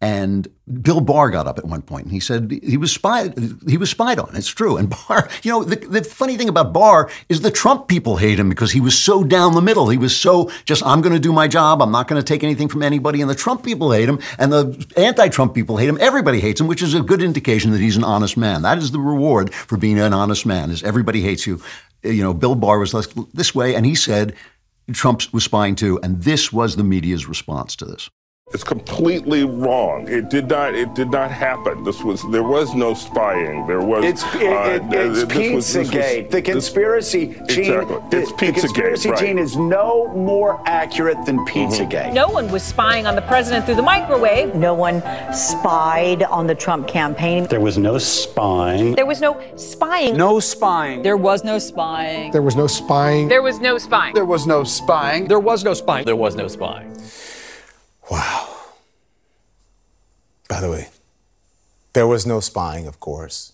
And Bill Barr got up at one point and he said he was spied. He was spied on. It's true. And Barr, you know, the, the funny thing about Barr is the Trump people hate him because he was so down the middle. He was so just, I'm going to do my job. I'm not going to take anything from anybody. And the Trump people hate him, and the anti-Trump people hate him. Everybody hates him, which is a good indication that he's an honest man. That is the reward for being an honest man. Is everybody hates you. You know, Bill Barr was this way, and he said Trump was spying too, and this was the media's response to this. It's completely wrong. It did not. It did not happen. This was. There was no spying. There was. It's, it, uh, it's Pizzagate. the conspiracy this, gene. Exactly. It's the, Pizzagate. The conspiracy right. gene is no more accurate than Pizzagate. Mm-hmm. No one was spying on the president through the microwave. No one spied on the Trump campaign. There was no spying. There was no spying. No spying. There was no spying. There was no spying. There was no spying. There was no spying. There was no spying. There was no spying. Wow. By the way, there was no spying, of course.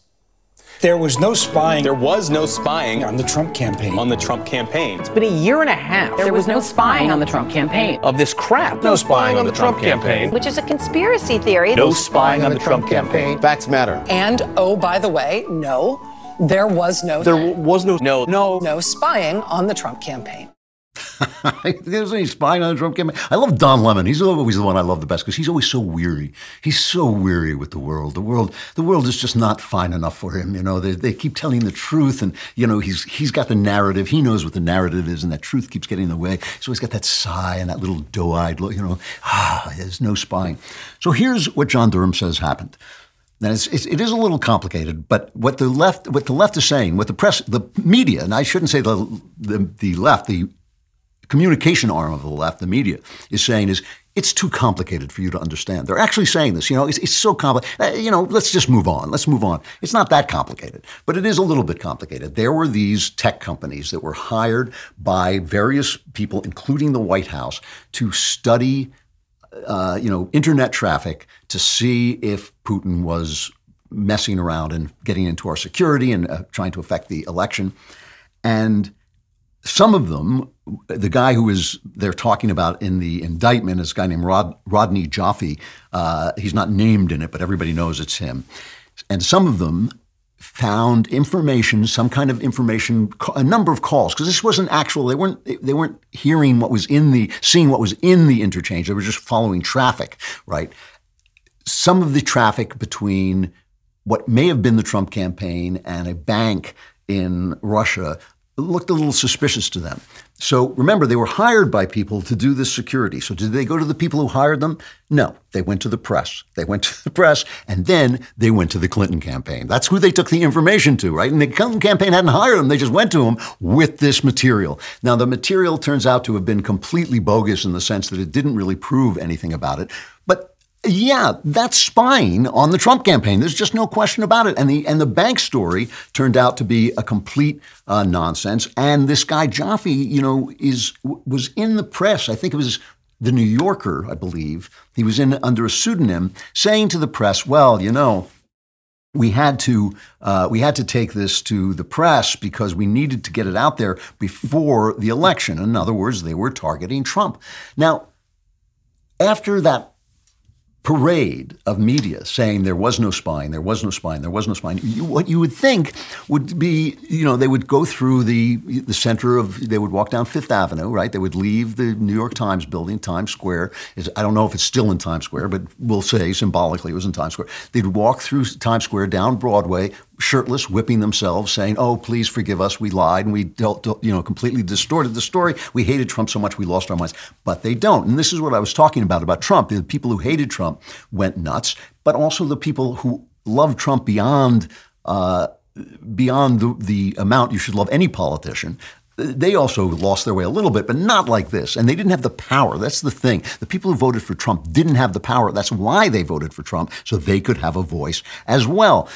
There was no spying. There was no spying on the Trump campaign. On the Trump campaign. It's been a year and a half. There, there was, was, no spying on the Trump campaign. Of this crap. No spying on the Trump campaign. Which is a conspiracy theory. No spying on the Trump campaign. Facts matter. And oh, by the way, no, there was no. There was no. No. No. No spying on the Trump campaign. There's any spying on the Trump campaign. I love Don Lemon. He's always the one I love the best because he's always so weary. He's so weary with the world. The world, the world is just not fine enough for him. You know, they, they keep telling the truth, and you know he's he's got the narrative. He knows what the narrative is, and that truth keeps getting in the way. He's always got that sigh and that little doe-eyed look. You know, ah, there's no spying. So here's what John Durham says happened. Now it's, it's, it is a little complicated, but what the left, what the left is saying, what the press, the media, and I shouldn't say the the, the left, the communication arm of the left, the media, is saying is it's too complicated for you to understand. They're actually saying this. You know, it's, it's so complicated. Uh, you know, let's just move on. Let's move on. It's not that complicated, but it is a little bit complicated. There were these tech companies that were hired by various people, including the White House, to study, uh, you know, internet traffic to see if Putin was messing around and getting into our security and uh, trying to affect the election. And some of them, the guy who is they're talking about in the indictment is a guy named Rod, Rodney Joffe. Uh, he's not named in it, but everybody knows it's him. And some of them found information, some kind of information, a number of calls, because this wasn't actual. They weren't they weren't hearing what was in the, seeing what was in the interchange. They were just following traffic, right? Some of the traffic between what may have been the Trump campaign and a bank in Russia looked a little suspicious to them. So remember, they were hired by people to do this security. So did they go to the people who hired them? No, they went to the press. They went to the press, and then they went to the Clinton campaign. That's who they took the information to, right? And the Clinton campaign hadn't hired them. They just went to them with this material. Now, the material turns out to have been completely bogus in the sense that it didn't really prove anything about it. But Yeah, that's spying on the Trump campaign. There's just no question about it. And the and the bank story turned out to be a complete uh, nonsense. And this guy Jaffe, you know, is was in the press. I think it was the New Yorker, I believe. He was in under a pseudonym, saying to the press, "Well, you know." we had to uh, we had to take this to the press because we needed to get it out there before the election. In other words, they were targeting Trump. Now, after that parade of media saying there was no spying, there was no spying, there was no spying. You, what you would think would be, you know, they would go through the the center of, they would walk down Fifth Avenue, right? They would leave the New York Times building, Times Square. Is, I don't know if it's still in Times Square, but we'll say symbolically it was in Times Square. They'd walk through Times Square down Broadway, shirtless, whipping themselves, saying, "Oh, please forgive us. We lied and we dealt, you know, completely distorted the story. We hated Trump so much we lost our minds." But they don't. And this is what I was talking about about Trump. The people who hated Trump went nuts, but also the people who loved Trump beyond. Uh, beyond the, the amount you should love any politician, they also lost their way a little bit, but not like this. And they didn't have the power. That's the thing. The people who voted for Trump didn't have the power. That's why they voted for Trump, so they could have a voice as well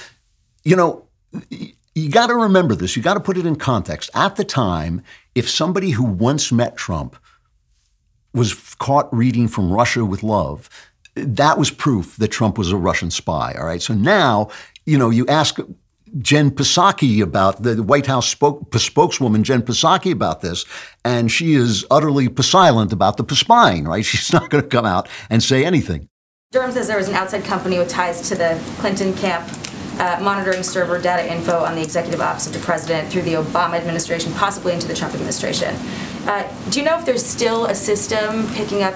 you know, you got to remember this. You got to put it in context. At the time, if somebody who once met Trump was caught reading from Russia with love, that was proof that Trump was a Russian spy. All right. So now, you know, you ask Jen Psaki about the White House spoke, spokeswoman Jen Psaki about this, and she is utterly silent about the spying. Right? She's not going to come out and say anything. Durham says there was an outside company with ties to the Clinton camp uh, monitoring server data info on the executive office of the president through the Obama administration, possibly into the Trump administration. Uh, do you know if there's still a system picking up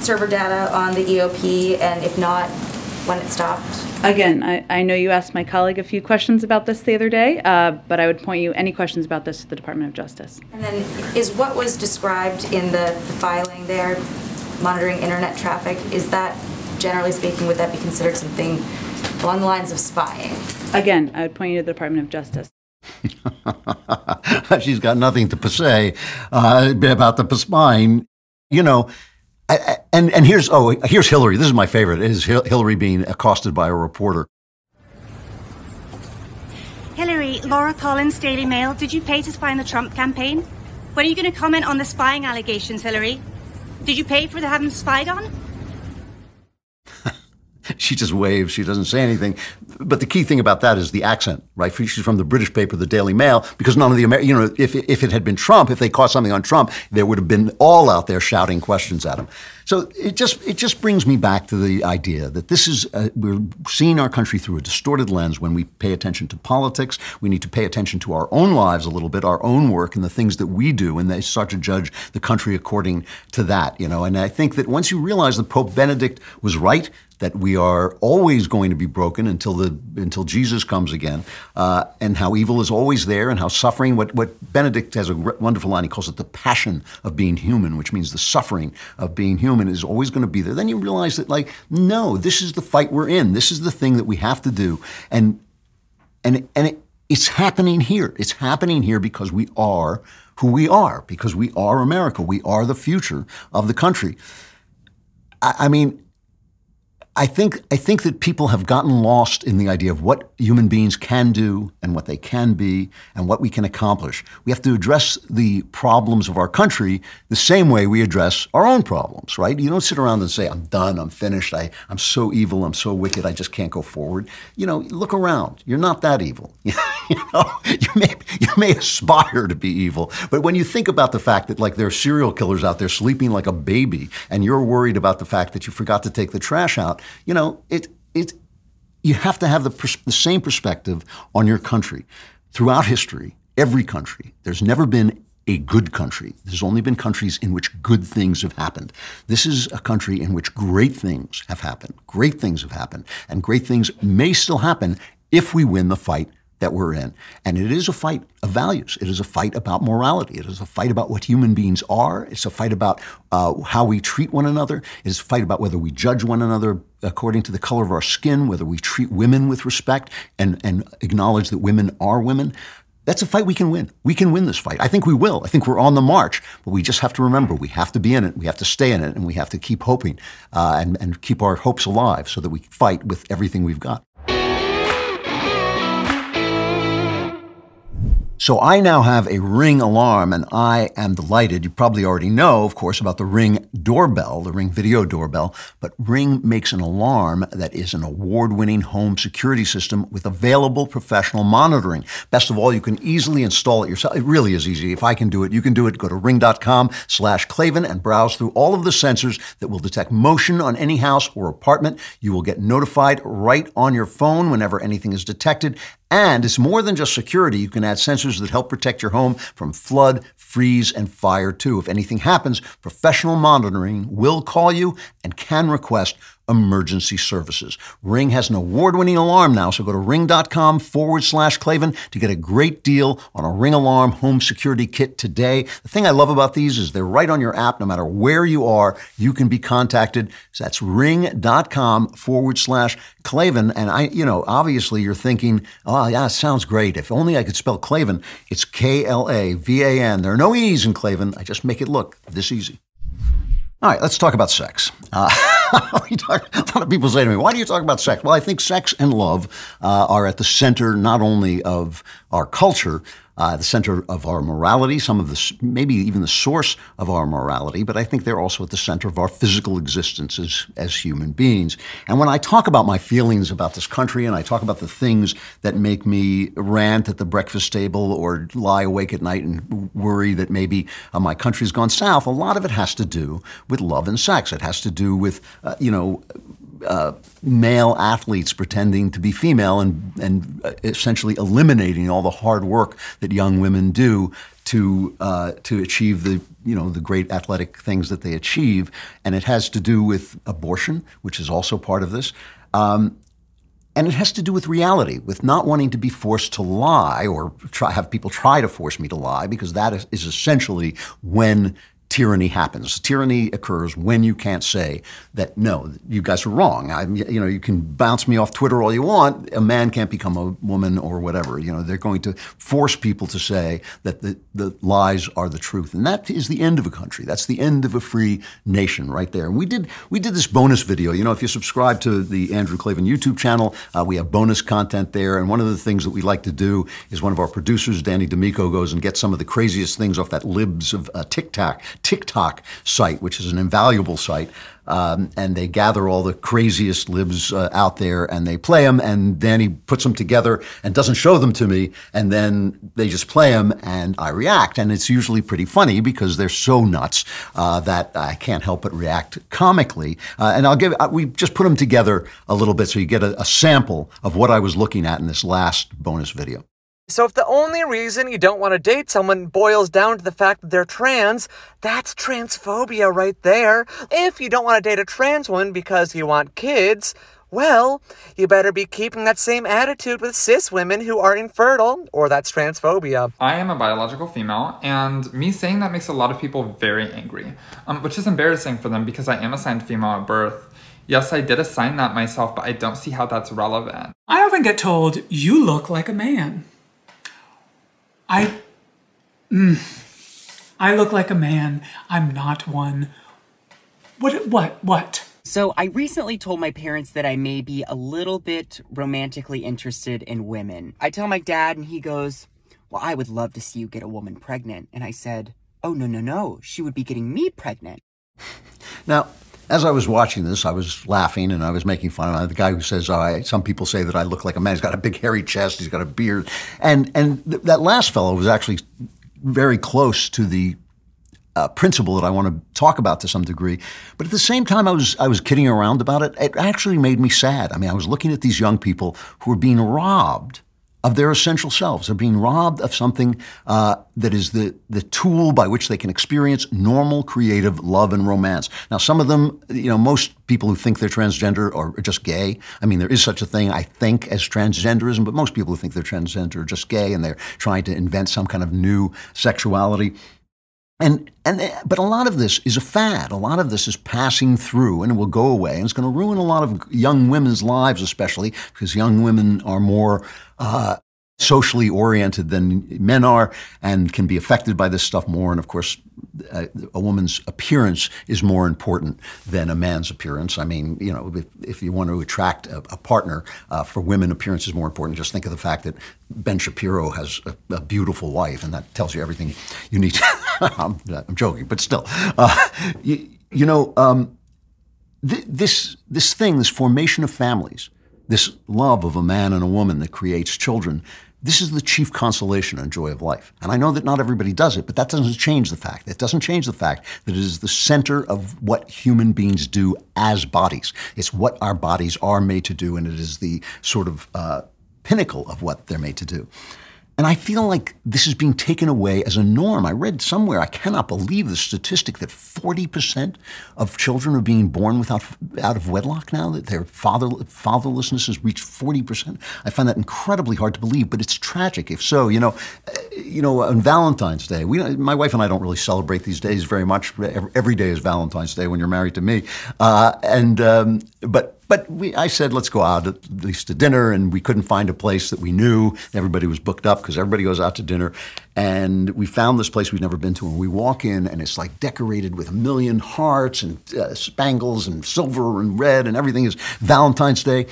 server data on the EOP, and if not, when it stopped? Again, I, I know you asked my colleague a few questions about this the other day, uh, but I would point you any questions about this to the Department of Justice. And then, is what was described in the, the filing there, monitoring internet traffic, is that generally speaking, would that be considered something along the lines of spying? Again, I would point you to the Department of Justice. She's got nothing to say uh, about the spying. You know, and and here's oh here's Hillary. This is my favorite. Is Hillary being accosted by a reporter? Hillary, Laura Collins, Daily Mail. Did you pay to spy on the Trump campaign? When are you going to comment on the spying allegations, Hillary? Did you pay for the having spied on? she just waves. She doesn't say anything. But the key thing about that is the accent, right? She's from the British paper, the Daily Mail, because none of the Amer- you know, if if it had been Trump, if they caught something on Trump, there would have been all out there shouting questions at him. So it just it just brings me back to the idea that this is a, we're seeing our country through a distorted lens when we pay attention to politics. We need to pay attention to our own lives a little bit, our own work, and the things that we do, and they start to judge the country according to that. You know, and I think that once you realize that Pope Benedict was right that we are always going to be broken until the until Jesus comes again, uh, and how evil is always there, and how suffering. What what Benedict has a wonderful line. He calls it the passion of being human, which means the suffering of being human is always going to be there. Then you realize that, like, no, this is the fight we're in. This is the thing that we have to do, and and and it, it's happening here. It's happening here because we are who we are, because we are America. We are the future of the country. I, I mean I think I think that people have gotten lost in the idea of what human beings can do and what they can be and what we can accomplish. We have to address the problems of our country the same way we address our own problems, right? You don't sit around and say, "I'm done, I'm finished, I, I'm so evil, I'm so wicked, I just can't go forward." You know, look around. You're not that evil. you know, you may you may aspire to be evil, but when you think about the fact that like there are serial killers out there sleeping like a baby, and you're worried about the fact that you forgot to take the trash out you know, it, it, you have to have the, pers- the same perspective on your country. Throughout history, every country, there's never been a good country. There's only been countries in which good things have happened. This is a country in which great things have happened. Great things have happened. And great things may still happen if we win the fight that we're in. And it is a fight of values. It is a fight about morality. It is a fight about what human beings are. It's a fight about uh, how we treat one another. It's a fight about whether we judge one another according to the color of our skin, whether we treat women with respect and, and acknowledge that women are women. that's a fight we can win. We can win this fight. I think we will. I think we're on the march, but we just have to remember we have to be in it. We have to stay in it, and we have to keep hoping uh, and, and keep our hopes alive so that we fight with everything we've got. So I now have a Ring alarm, and I am delighted. You probably already know, of course, about the Ring doorbell, the Ring video doorbell, but Ring makes an alarm that is an award-winning home security system with available professional monitoring. Best of all, you can easily install it yourself. It really is easy. If I can do it, you can do it. Go to ring.com slash Klavan and browse through all of the sensors that will detect motion on any house or apartment. You will get notified right on your phone whenever anything is detected, and it's more than just security. You can add sensors that help protect your home from flood, freeze, and fire, too. If anything happens, professional monitoring will call you and can request emergency services. Ring has an award winning alarm now, so go to ring.com forward slash Klavan to get a great deal on a Ring Alarm home security kit today. The thing I love about these is they're right on your app. No matter where you are, you can be contacted. So that's ring.com forward slash Klavan. And I, you know, obviously you're thinking, oh, yeah, sounds great. If only I could spell Klavan. It's K L A V A N. There are no E's in Klavan. I just make it look this easy. All right, let's talk about sex. Uh, a lot of people say to me, why do you talk about sex? Well, I think sex and love uh, are at the center not only of our culture, uh, the center of our morality, some of the, maybe even the source of our morality, but I think they're also at the center of our physical existence as, as human beings. And when I talk about my feelings about this country and I talk about the things that make me rant at the breakfast table or lie awake at night and worry that maybe uh, my country's gone south, a lot of it has to do with love and sex. It has to do with, uh, you know, uh, male athletes pretending to be female and, and essentially eliminating all the hard work that young women do to uh, to achieve the you know the great athletic things that they achieve, and it has to do with abortion, which is also part of this. Um, and it has to do with reality, with not wanting to be forced to lie or try, have people try to force me to lie, because that is, is essentially when tyranny happens. Tyranny occurs when you can't say that no, you guys are wrong. I, you know, you can bounce me off Twitter all you want. A man can't become a woman or whatever. You know, they're going to force people to say that the, the lies are the truth, and that is the end of a country. That's the end of a free nation, right there. And we did we did this bonus video. You know, if you subscribe to the Andrew Klavan YouTube channel, uh, we have bonus content there. And one of the things that we like to do is one of our producers, Danny D'Amico, goes and gets some of the craziest things off that libs of uh, TikTok TikTok site, which is an invaluable site. Um, and they gather all the craziest libs uh, out there and they play them. And then he puts them together and doesn't show them to me. And then they just play them and I react. And it's usually pretty funny because they're so nuts uh, that I can't help but react comically. Uh, and I'll give, uh, we just put them together a little bit so you get a, a sample of what I was looking at in this last bonus video. So if the only reason you don't want to date someone boils down to the fact that they're trans, that's transphobia right there. If you don't want to date a trans woman because you want kids, well, you better be keeping that same attitude with cis women who are infertile, or that's transphobia. I am a biological female, and me saying that makes a lot of people very angry, um, which is embarrassing for them because I am assigned female at birth. Yes, I did assign that myself, but I don't see how that's relevant. I often get told, you look like a man. I, mm, I look like a man. I'm not one. What? What? What? So I recently told my parents that I may be a little bit romantically interested in women. I tell my dad, and he goes, "Well, I would love to see you get a woman pregnant." And I said, "Oh no, no, no! She would be getting me pregnant." Now, as I was watching this, I was laughing and I was making fun of the guy who says, oh, "Some people say that I look like a man. He's got a big hairy chest. He's got a beard." And and th- that last fellow was actually very close to the uh, principle that I want to talk about to some degree. But at the same time, I was I was kidding around about it. It actually made me sad. I mean, I was looking at these young people who were being robbed of their essential selves. They're being robbed of something uh, that is the, the tool by which they can experience normal creative love and romance. Now, some of them, you know, most people who think they're transgender are just gay. I mean, there is such a thing, I think, as transgenderism, but most people who think they're transgender are just gay and they're trying to invent some kind of new sexuality. And, and, but a lot of this is a fad. A lot of this is passing through and it will go away. And it's going to ruin a lot of young women's lives, especially because young women are more uh, socially oriented than men are and can be affected by this stuff more. And of course, a, a, woman's appearance is more important than a man's appearance. I mean, you know, if, if you want to attract a, a partner uh, for women, appearance is more important. Just think of the fact that Ben Shapiro has a, a beautiful wife, and that tells you everything you need. I'm, I'm, joking, but still, uh, you, you, know, um, th- this this thing, this formation of families, this love of a man and a woman that creates children this is the chief consolation and joy of life. And I know that not everybody does it, but that doesn't change the fact. It doesn't change the fact that it is the center of what human beings do as bodies. It's what our bodies are made to do, and it is the sort of uh, pinnacle of what they're made to do. And I feel like this is being taken away as a norm. I read somewhere, I cannot believe the statistic that 40% of children are being born without out of wedlock now, that their father, fatherlessness has reached 40%. I find that incredibly hard to believe, but it's tragic if so. You know, you know, on Valentine's Day, we, my wife and I don't really celebrate these days very much. Every day is Valentine's Day when you're married to me. Uh, and, um, but but we, I said, let's go out at least to dinner, and we couldn't find a place that we knew. Everybody was booked up because everybody goes out to dinner. And we found this place we'd never been to, and we walk in, and it's like decorated with a million hearts and uh, spangles and silver and red, and everything is Valentine's Day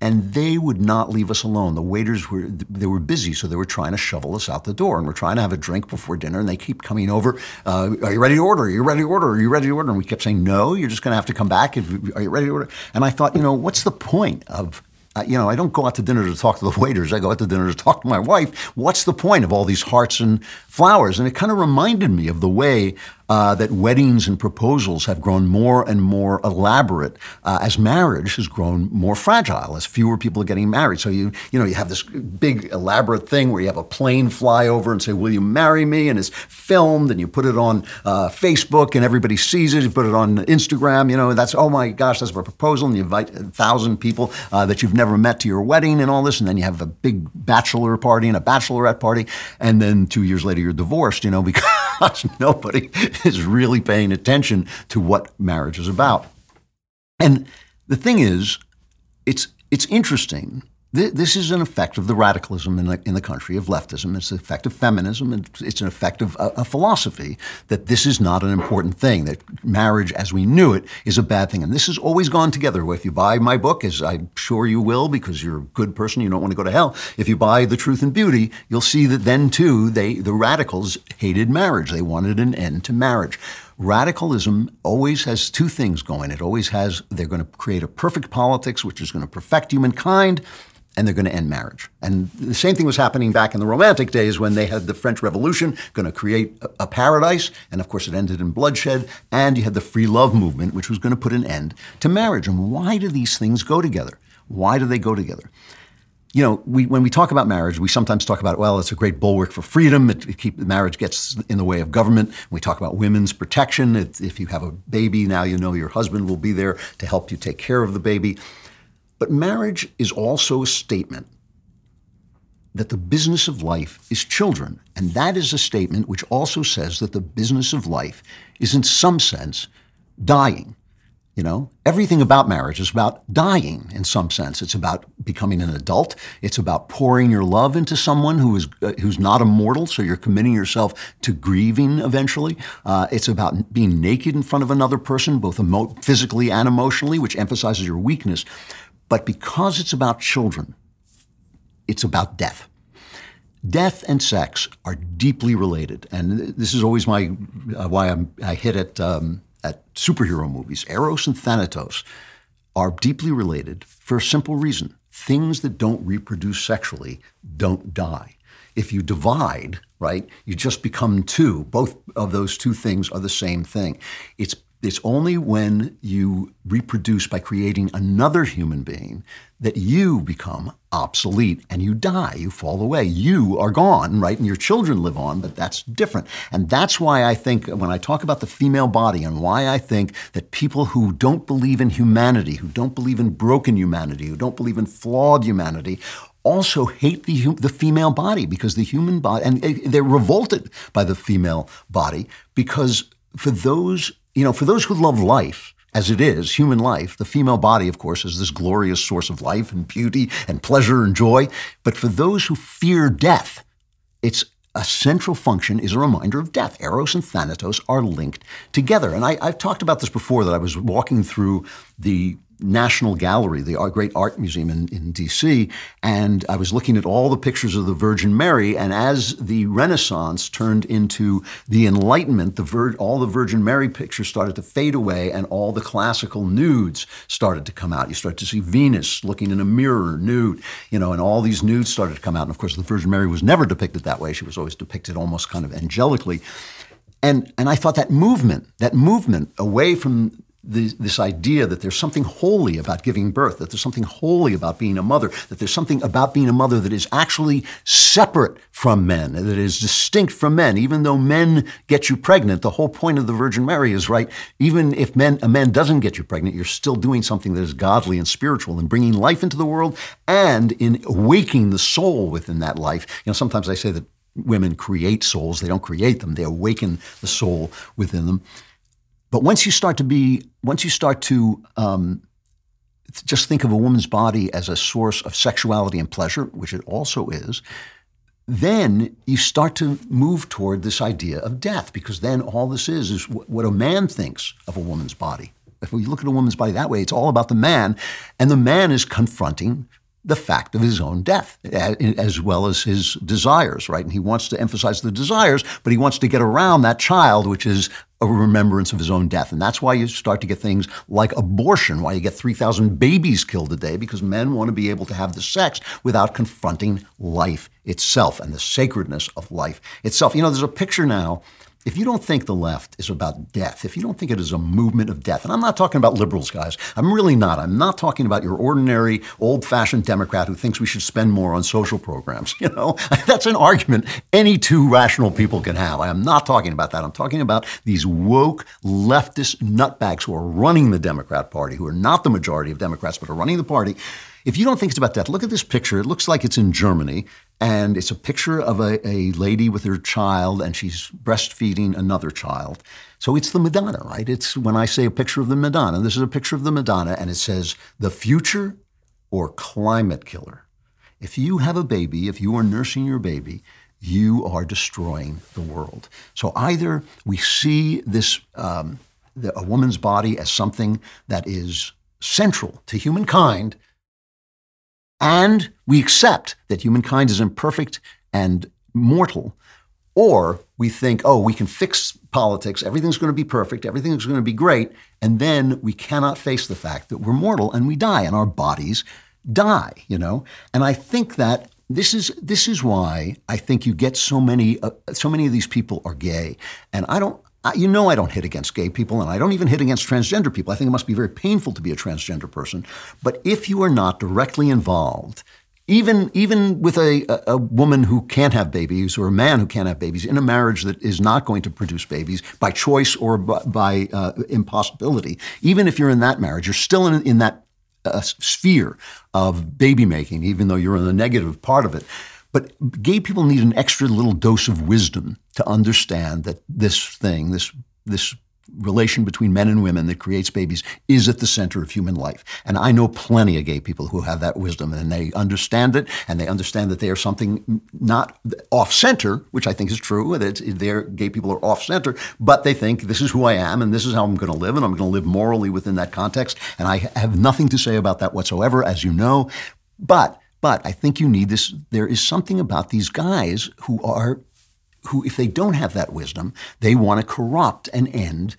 and they would not leave us alone. The waiters were they were busy, so they were trying to shovel us out the door, and we're trying to have a drink before dinner, and they keep coming over. Uh, are you ready to order? Are you ready to order? Are you ready to order? And we kept saying, no, you're just going to have to come back. Are you ready to order? And I thought, you know, what's the point of you know, I don't go out to dinner to talk to the waiters. I go out to dinner to talk to my wife. What's the point of all these hearts and flowers? And it kind of reminded me of the way uh, that weddings and proposals have grown more and more elaborate uh, as marriage has grown more fragile, as fewer people are getting married. So you, you know, you have this big elaborate thing where you have a plane fly over and say, "Will you marry me?" and it's filmed, and you put it on uh, Facebook, and everybody sees it. You put it on Instagram. You know, that's oh my gosh, that's a proposal, and you invite a thousand people uh, that you've never met to your wedding and all this, and then you have a big bachelor party and a bachelorette party, and then two years later you're divorced. You know, because nobody is really paying attention to what marriage is about. And the thing is, it's, it's interesting. This is an effect of the radicalism in the, in the country, of leftism. It's an effect of feminism. It's an effect of a, a philosophy that this is not an important thing, that marriage as we knew it is a bad thing. And this has always gone together. If you buy my book, as I'm sure you will because you're a good person, you don't want to go to hell. If you buy The Truth and Beauty, you'll see that then too, they, the radicals hated marriage. They wanted an end to marriage radicalism always has two things going. It always has, they're going to create a perfect politics, which is going to perfect humankind, and they're going to end marriage. And the same thing was happening back in the Romantic days when they had the French Revolution going to create a, a paradise, and of course it ended in bloodshed. And you had the free love movement, which was going to put an end to marriage. And why do these things go together? Why do they go together? You know, we, when we talk about marriage, we sometimes talk about, well, it's a great bulwark for freedom. It, it keep, marriage gets in the way of government. We talk about women's protection. It, if you have a baby, now you know your husband will be there to help you take care of the baby. But marriage is also a statement that the business of life is children. And that is a statement which also says that the business of life is, in some sense, dying. You know, everything about marriage is about dying in some sense. It's about becoming an adult. It's about pouring your love into someone who is uh, who's not immortal, so you're committing yourself to grieving eventually. Uh, it's about being naked in front of another person, both emo- physically and emotionally, which emphasizes your weakness. But because it's about children, it's about death. Death and sex are deeply related, and this is always my uh, why I'm, i hit at um, at superhero movies. Eros and Thanatos are deeply related for a simple reason: things that don't reproduce sexually don't die. If you divide, right, you just become two. Both of those two things are the same thing. It's it's only when you reproduce by creating another human being that you become obsolete and you die, you fall away. You are gone, right? And your children live on, but that's different. And that's why I think when I talk about the female body and why I think that people who don't believe in humanity, who don't believe in broken humanity, who don't believe in flawed humanity, also hate the, the female body because the human body, and eh, they're revolted by the female body because for those you know, for those who love life, as it is, human life, the female body, of course, is this glorious source of life and beauty and pleasure and joy. But for those who fear death, its a central function is a reminder of death. Eros and Thanatos are linked together. And I, have talked about this before that I was walking through the National Gallery, the great art museum in, in DC, and I was looking at all the pictures of the Virgin Mary. And as the Renaissance turned into the Enlightenment, the Vir- all the Virgin Mary pictures started to fade away, and all the classical nudes started to come out. You start to see Venus looking in a mirror, nude, you know, and all these nudes started to come out. And of course, the Virgin Mary was never depicted that way. She was always depicted almost kind of angelically. And, and I thought that movement, that movement away from this idea that there's something holy about giving birth, that there's something holy about being a mother, that there's something about being a mother that is actually separate from men, that is distinct from men. Even though men get you pregnant, the whole point of the Virgin Mary is right. Even if men, a man doesn't get you pregnant, you're still doing something that is godly and spiritual and bringing life into the world and in awakening the soul within that life. You know, sometimes I say that women create souls; they don't create them; they awaken the soul within them. But once you start to be, once you start to um, just think of a woman's body as a source of sexuality and pleasure, which it also is, then you start to move toward this idea of death, because then all this is is what a man thinks of a woman's body. If we look at a woman's body that way, it's all about the man, and the man is confronting the fact of his own death, as well as his desires, right? And he wants to emphasize the desires, but he wants to get around that child, which is a remembrance of his own death. And that's why you start to get things like abortion, why you get 3,000 babies killed a day, because men want to be able to have the sex without confronting life itself and the sacredness of life itself. You know, there's a picture now if you don't think the left is about death, if you don't think it is a movement of death, and I'm not talking about liberals, guys, I'm really not. I'm not talking about your ordinary old fashioned Democrat who thinks we should spend more on social programs. You know, that's an argument any two rational people can have. I am not talking about that. I'm talking about these woke leftist nutbags who are running the Democrat Party, who are not the majority of Democrats, but are running the party. If you don't think it's about death, look at this picture. It looks like it's in Germany, and it's a picture of a, a lady with her child, and she's breastfeeding another child. So it's the Madonna, right? It's when I say a picture of the Madonna, this is a picture of the Madonna, and it says, the future or climate killer. If you have a baby, if you are nursing your baby, you are destroying the world. So either we see this, um, the, a woman's body as something that is central to humankind and we accept that humankind is imperfect and mortal, or we think, oh, we can fix politics, everything's going to be perfect, everything's going to be great, and then we cannot face the fact that we're mortal and we die and our bodies die, you know? And I think that this is this is why I think you get so many uh, so many of these people are gay, and I don't you know I don't hit against gay people, and I don't even hit against transgender people. I think it must be very painful to be a transgender person. But if you are not directly involved, even even with a, a, a, woman who can't have babies or a man who can't have babies in a marriage that is not going to produce babies by choice or by, by uh, impossibility, even if you're in that marriage, you're still in, in that uh, sphere of baby making, even though you're in the negative part of it. But gay people need an extra little dose of wisdom to understand that this thing, this this relation between men and women that creates babies is at the center of human life. And I know plenty of gay people who have that wisdom and they understand it and they understand that they are something not off center, which I think is true. That they're gay people are off center, but they think this is who I am and this is how I'm going to live and I'm going to live morally within that context. And I have nothing to say about that whatsoever, as you know. But but I think you need this. There is something about these guys who are, who, if they don't have that wisdom, they want to corrupt and end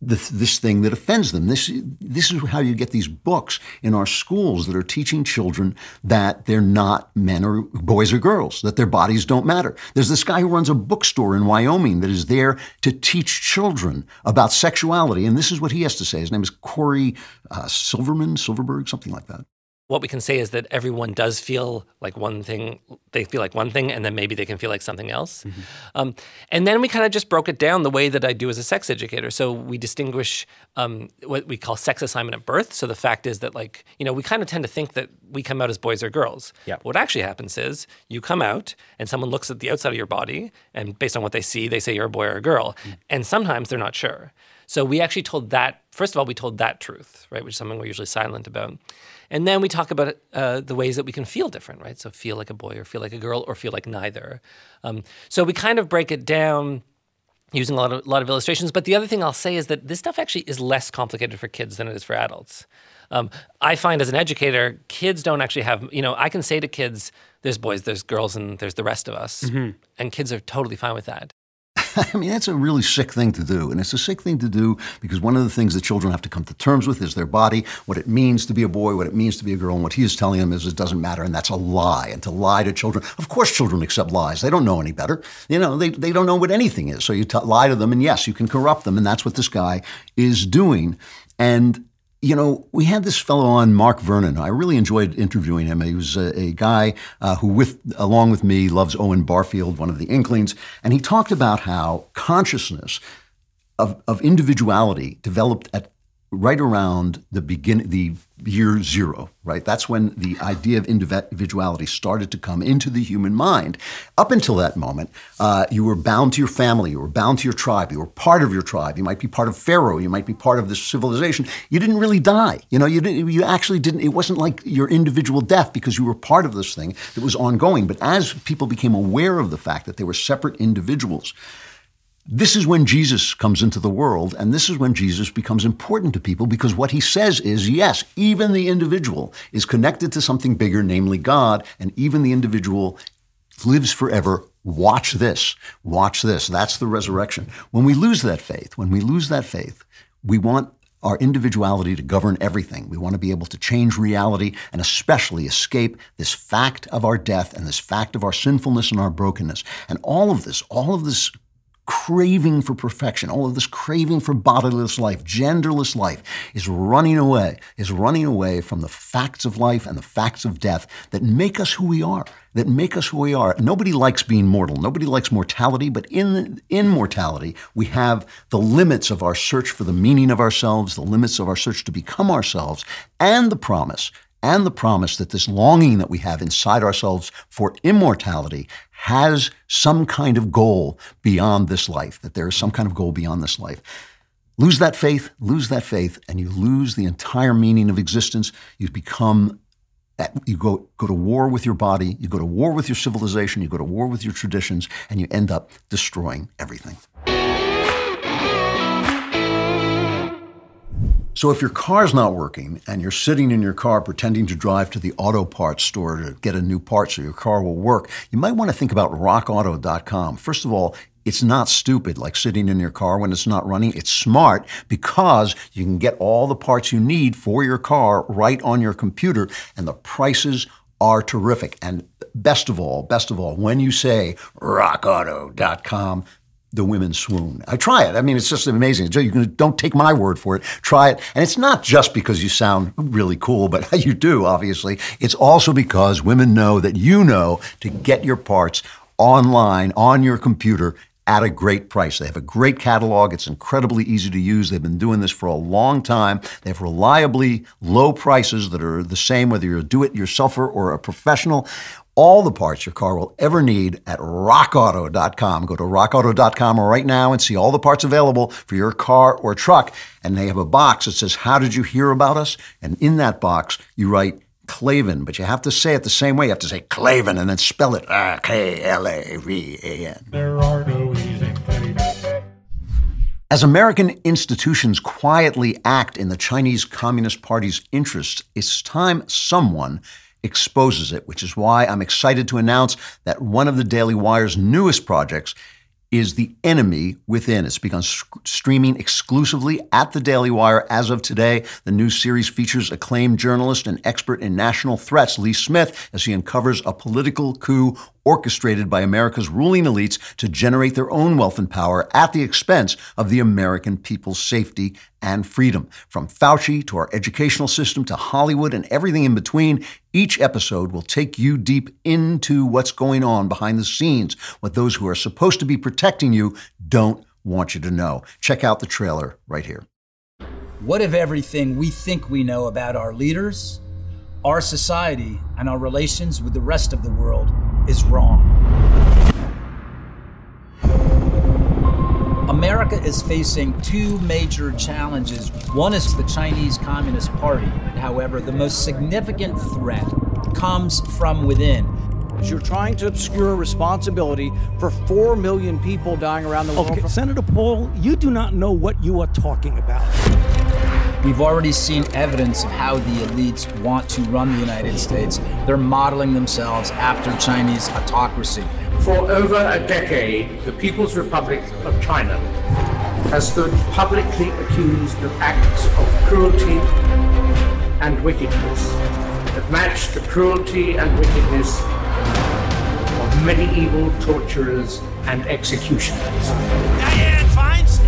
this, this thing that offends them. This, this is how you get these books in our schools that are teaching children that they're not men or boys or girls, that their bodies don't matter. There's this guy who runs a bookstore in Wyoming that is there to teach children about sexuality. And this is what he has to say. His name is Corey uh, Silverman, Silverberg, something like that what we can say is that everyone does feel like one thing they feel like one thing and then maybe they can feel like something else mm-hmm. um, and then we kind of just broke it down the way that i do as a sex educator so we distinguish um, what we call sex assignment at birth so the fact is that like you know we kind of tend to think that we come out as boys or girls yeah. what actually happens is you come out and someone looks at the outside of your body and based on what they see they say you're a boy or a girl mm-hmm. and sometimes they're not sure So we actually told that, first of all, we told that truth, right, which is something we're usually silent about. And then we talk about uh, the ways that we can feel different, right? So feel like a boy or feel like a girl or feel like neither. Um, so we kind of break it down using a lot of, lot of illustrations. But the other thing I'll say is that this stuff actually is less complicated for kids than it is for adults. Um, I find as an educator, kids don't actually have, you know, I can say to kids, there's boys, there's girls, and there's the rest of us. Mhm. And kids are totally fine with that. I mean, that's a really sick thing to do. And it's a sick thing to do because one of the things that children have to come to terms with is their body, what it means to be a boy, what it means to be a girl. And what he is telling them is it doesn't matter. And that's a lie. And to lie to children, of course, children accept lies. They don't know any better. You know, they, they don't know what anything is. So you t- lie to them, and yes, you can corrupt them. And that's what this guy is doing. And you know, we had this fellow on, Mark Vernon. I really enjoyed interviewing him. He was a, a guy uh, who, with along with me, loves Owen Barfield, one of the Inklings, and he talked about how consciousness of, of individuality developed at right around the begin the year zero right? That's when the idea of individuality started to come into the human mind. Up until that moment uh, you were bound to your family you were bound to your tribe you were part of your tribe. You might be part of pharaoh you might be part of this civilization. You didn't really die. You know you didn't you actually didn't it wasn't like your individual death because you were part of this thing that was ongoing. But as people became aware of the fact that they were separate individuals this is when Jesus comes into the world, and this is when Jesus becomes important to people because what he says is yes, even the individual is connected to something bigger, namely God, and even the individual lives forever. Watch this. Watch this. That's the resurrection. When we lose that faith, when we lose that faith, we want our individuality to govern everything. We want to be able to change reality and especially escape this fact of our death and this fact of our sinfulness and our brokenness. And all of this, all of this craving for perfection, all of this craving for bodiless life, genderless life, is running away, is running away from the facts of life and the facts of death that make us who we are, that make us who we are. Nobody likes being mortal. Nobody likes mortality, but in, in mortality, we have the limits of our search for the meaning of ourselves, the limits of our search to become ourselves, and the promise and the promise that this longing that we have inside ourselves for immortality has some kind of goal beyond this life, that there is some kind of goal beyond this life. Lose that faith, lose that faith, and you lose the entire meaning of existence. You become you go, go to war with your body, you go to war with your civilization, you go to war with your traditions, and you end up destroying everything. So if your car's not working and you're sitting in your car pretending to drive to the auto parts store to get a new part so your car will work, you might want to think about rockauto.com. First of all, it's not stupid like sitting in your car when it's not running. It's smart because you can get all the parts you need for your car right on your computer and the prices are terrific. And best of all, best of all, when you say rockauto.com, the women swoon. I try it. I mean, it's just amazing. You can, don't take my word for it. Try it. And it's not just because you sound really cool, but you do, obviously. It's also because women know that you know to get your parts online on your computer at a great price. They have a great catalog. It's incredibly easy to use. They've been doing this for a long time. They have reliably low prices that are the same whether you're a do it yourselfer or a professional all the parts your car will ever need at rockauto.com. Go to rockauto.com right now and see all the parts available for your car or truck. And they have a box that says, How did you hear about us? And in that box, you write Klavan, but you have to say it the same way. You have to say Klavan and then spell it ah, K L A V A N. There are no easy As American institutions quietly act in the Chinese Communist Party's interests, it's time someone exposes it, which is why I'm excited to announce that one of the Daily Wire's newest projects is The Enemy Within. It's begun streaming exclusively at the Daily Wire as of today. The new series features acclaimed journalist and expert in national threats, Lee Smith, as he uncovers a political coup orchestrated by America's ruling elites to generate their own wealth and power at the expense of the American people's safety and freedom. From Fauci to our educational system to Hollywood and everything in between, each episode will take you deep into what's going on behind the scenes, what those who are supposed to be protecting you don't want you to know. Check out the trailer right here. What if everything we think we know about our leaders, our society, and our relations with the rest of the world? is wrong. America is facing two major challenges. One is the Chinese Communist Party. However, the most significant threat comes from within. You're trying to obscure responsibility for 4 million people dying around the world. Okay, Senator Paul, you do not know what you are talking about. We've already seen evidence of how the elites want to run the United States. They're modeling themselves after Chinese autocracy. For over a decade, the People's Republic of China has stood publicly accused of acts of cruelty and wickedness that match the cruelty and wickedness of medieval torturers and executioners. Dianne Feinstein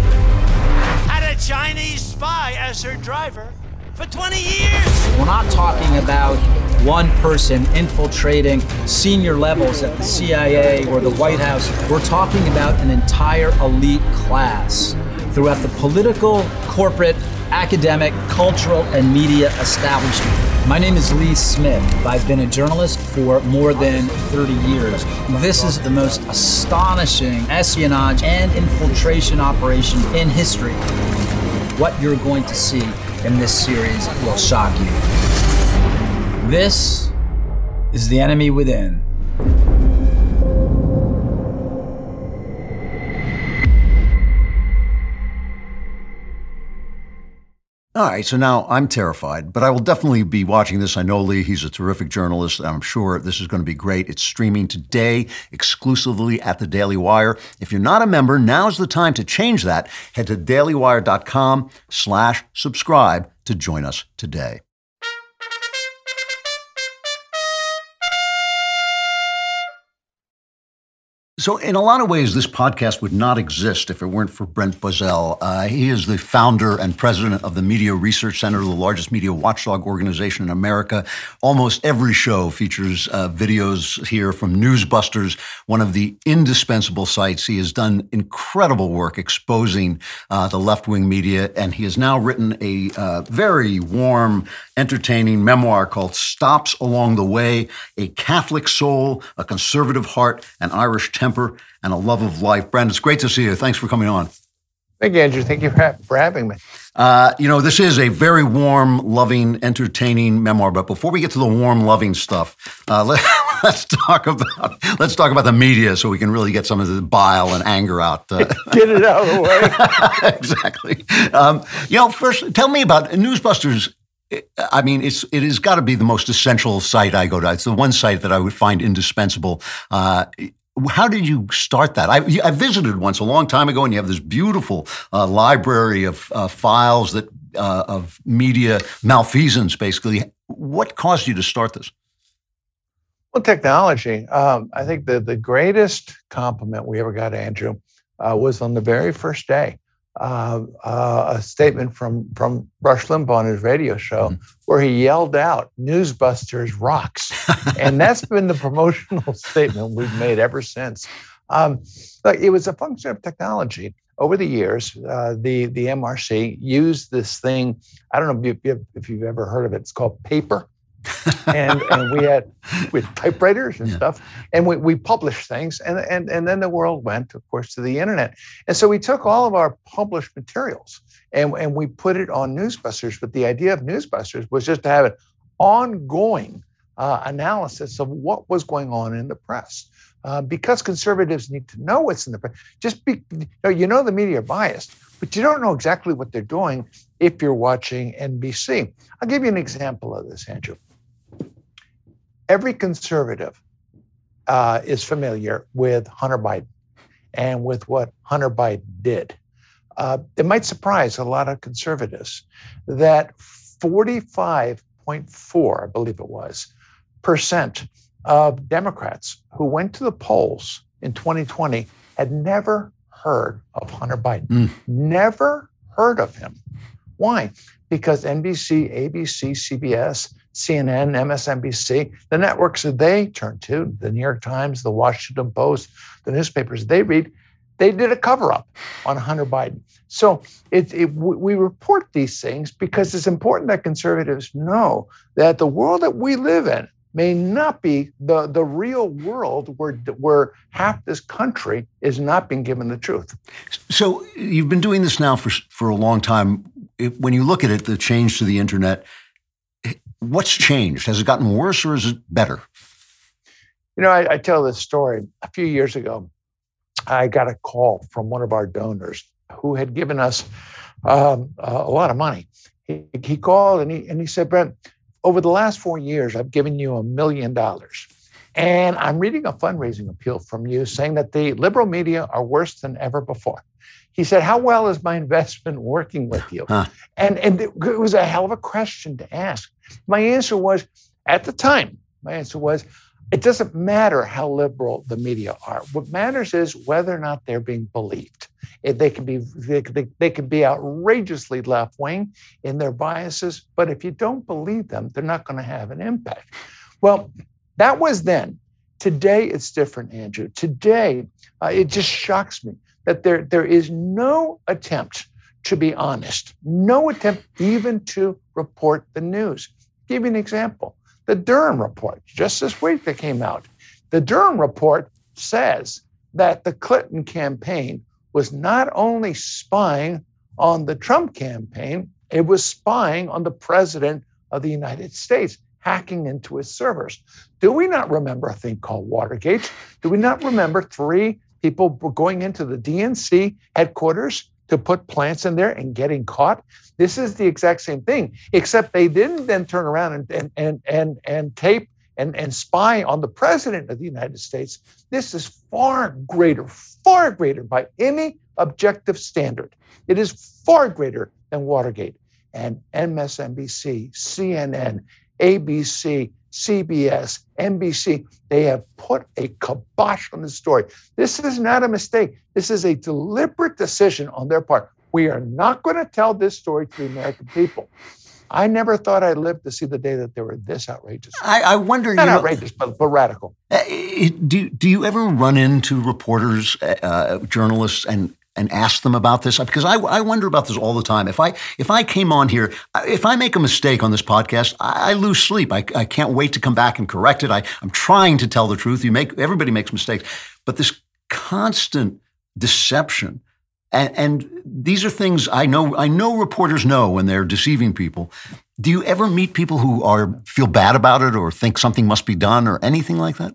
had a Chinese spy as her driver for 20 years. We're not talking about one person infiltrating senior levels at the CIA or the White House. We're talking about an entire elite class throughout the political, corporate, academic, cultural, and media establishment. My name is Lee Smith. I've been a journalist for more than 30 years. This is the most astonishing espionage and infiltration operation in history. What you're going to see in this series will shock you. This is The Enemy Within. All right, so now I'm terrified, but I will definitely be watching this. I know Lee, he's a terrific journalist. I'm sure this is going to be great. It's streaming today exclusively at the Daily Wire. If you're not a member, now's the time to change that. Head to dailywire.com slash subscribe to join us today. So, in a lot of ways, this podcast would not exist if it weren't for Brent Bozell. Uh, he is the founder and president of the Media Research Center, the largest media watchdog organization in America. Almost every show features uh, videos here from Newsbusters, one of the indispensable sites. He has done incredible work exposing uh, the left wing media, and he has now written a uh, very warm, entertaining memoir called Stops Along the Way A Catholic Soul, a Conservative Heart, an Irish Temper and a love of life. Brandon, it's great to see you. Thanks for coming on. Thank you, Andrew. Thank you for having me. Uh, you know, this is a very warm, loving, entertaining memoir. But before we get to the warm, loving stuff, uh, let, us talk about let's talk about the media, so we can really get some of the bile and anger out. Uh, get it out of the way. exactly. Um, you know, first, tell me about Newsbusters. I mean, it's it has got to be the most essential site I go to. It's the one site that I would find indispensable. Uh, how did you start that? I, I, visited once a long time ago, and you have this beautiful uh, library of uh, files that uh, of media malfeasance. Basically, what caused you to start this? Well, technology. Um, I think the the greatest compliment we ever got, Andrew, uh, was on the very first day. Uh, uh, a statement from from Rush Limbaugh on his radio show mm. where he yelled out, "Newsbusters rocks," and that's been the promotional statement we've made ever since. Um, it was a function of technology. Over the years, uh, the the MRC used this thing. I don't know if, you, if you've ever heard of it. It's called paper and and we had with typewriters and yeah. stuff, and we, we published things, and and and then the world went, of course, to the internet, and so we took all of our published materials and and we put it on Newsbusters. But the idea of Newsbusters was just to have an ongoing uh, analysis of what was going on in the press. Uh, because conservatives need to know what's in the press. Just be, you know, you know the media are biased, but you don't know exactly what they're doing if you're watching NBC. I'll give you an example of this, Andrew every conservative uh, is familiar with Hunter Biden and with what Hunter Biden did. Uh, it might surprise a lot of conservatives that 45.4, I believe it was, percent of Democrats who went to the polls in 2020 had never heard of Hunter Biden, mm. never heard of him. Why? Because NBC, ABC, CBS, CNN, MSNBC, the networks that they turn to, the New York Times, the Washington Post, the newspapers they read, they did a cover up on Hunter Biden. So it, it, we report these things because it's important that conservatives know that the world that we live in may not be the, the real world where, where half this country is not being given the truth. So you've been doing this now for, for a long time. When you look at it, the change to the internet, what's changed? Has it gotten worse or is it better? You know, I, I tell this story. A few years ago, I got a call from one of our donors who had given us um, a lot of money. He, he called and he, and he said, Brent, over the last four years, I've given you a million dollars. And I'm reading a fundraising appeal from you saying that the liberal media are worse than ever before. He said, How well is my investment working with you? Huh. And, and it was a hell of a question to ask. My answer was, at the time, my answer was, it doesn't matter how liberal the media are. What matters is whether or not they're being believed. If they can be they, they, they can be outrageously left wing in their biases, but if you don't believe them, they're not going to have an impact. Well, that was then. Today it's different, Andrew. Today uh, it just shocks me that there there is no attempt to be honest, no attempt even to report the news. I'll give you an example. The Durham report, just this week that came out, the Durham report says that the Clinton campaign was not only spying on the Trump campaign, it was spying on the president of the United States, hacking into his servers. Do we not remember a thing called Watergate? Do we not remember three people were going into the DNC headquarters to put plants in there and getting caught. This is the exact same thing, except they didn't then turn around and and and and, and tape and, and spy on the president of the United States. This is far greater, far greater by any objective standard. It is far greater than Watergate. And MSNBC, CNN, ABC, CBS, NBC, they have put a kibosh on the story. This is not a mistake. This is a deliberate decision on their part. We are not going to tell this story to the American people. I never thought I'd live to see the day that they were this outrageous. I, I wonder, not you know, outrageous, but, but radical. Uh, do do you ever run into reporters, uh, journalists, and and ask them about this because I, I wonder about this all the time. If I if I came on here, if I make a mistake on this podcast, I, I lose sleep. I, I can't wait to come back and correct it. I, I'm trying to tell the truth. You make everybody makes mistakes, but this constant deception and, and these are things I know. I know reporters know when they're deceiving people. Do you ever meet people who are feel bad about it or think something must be done or anything like that?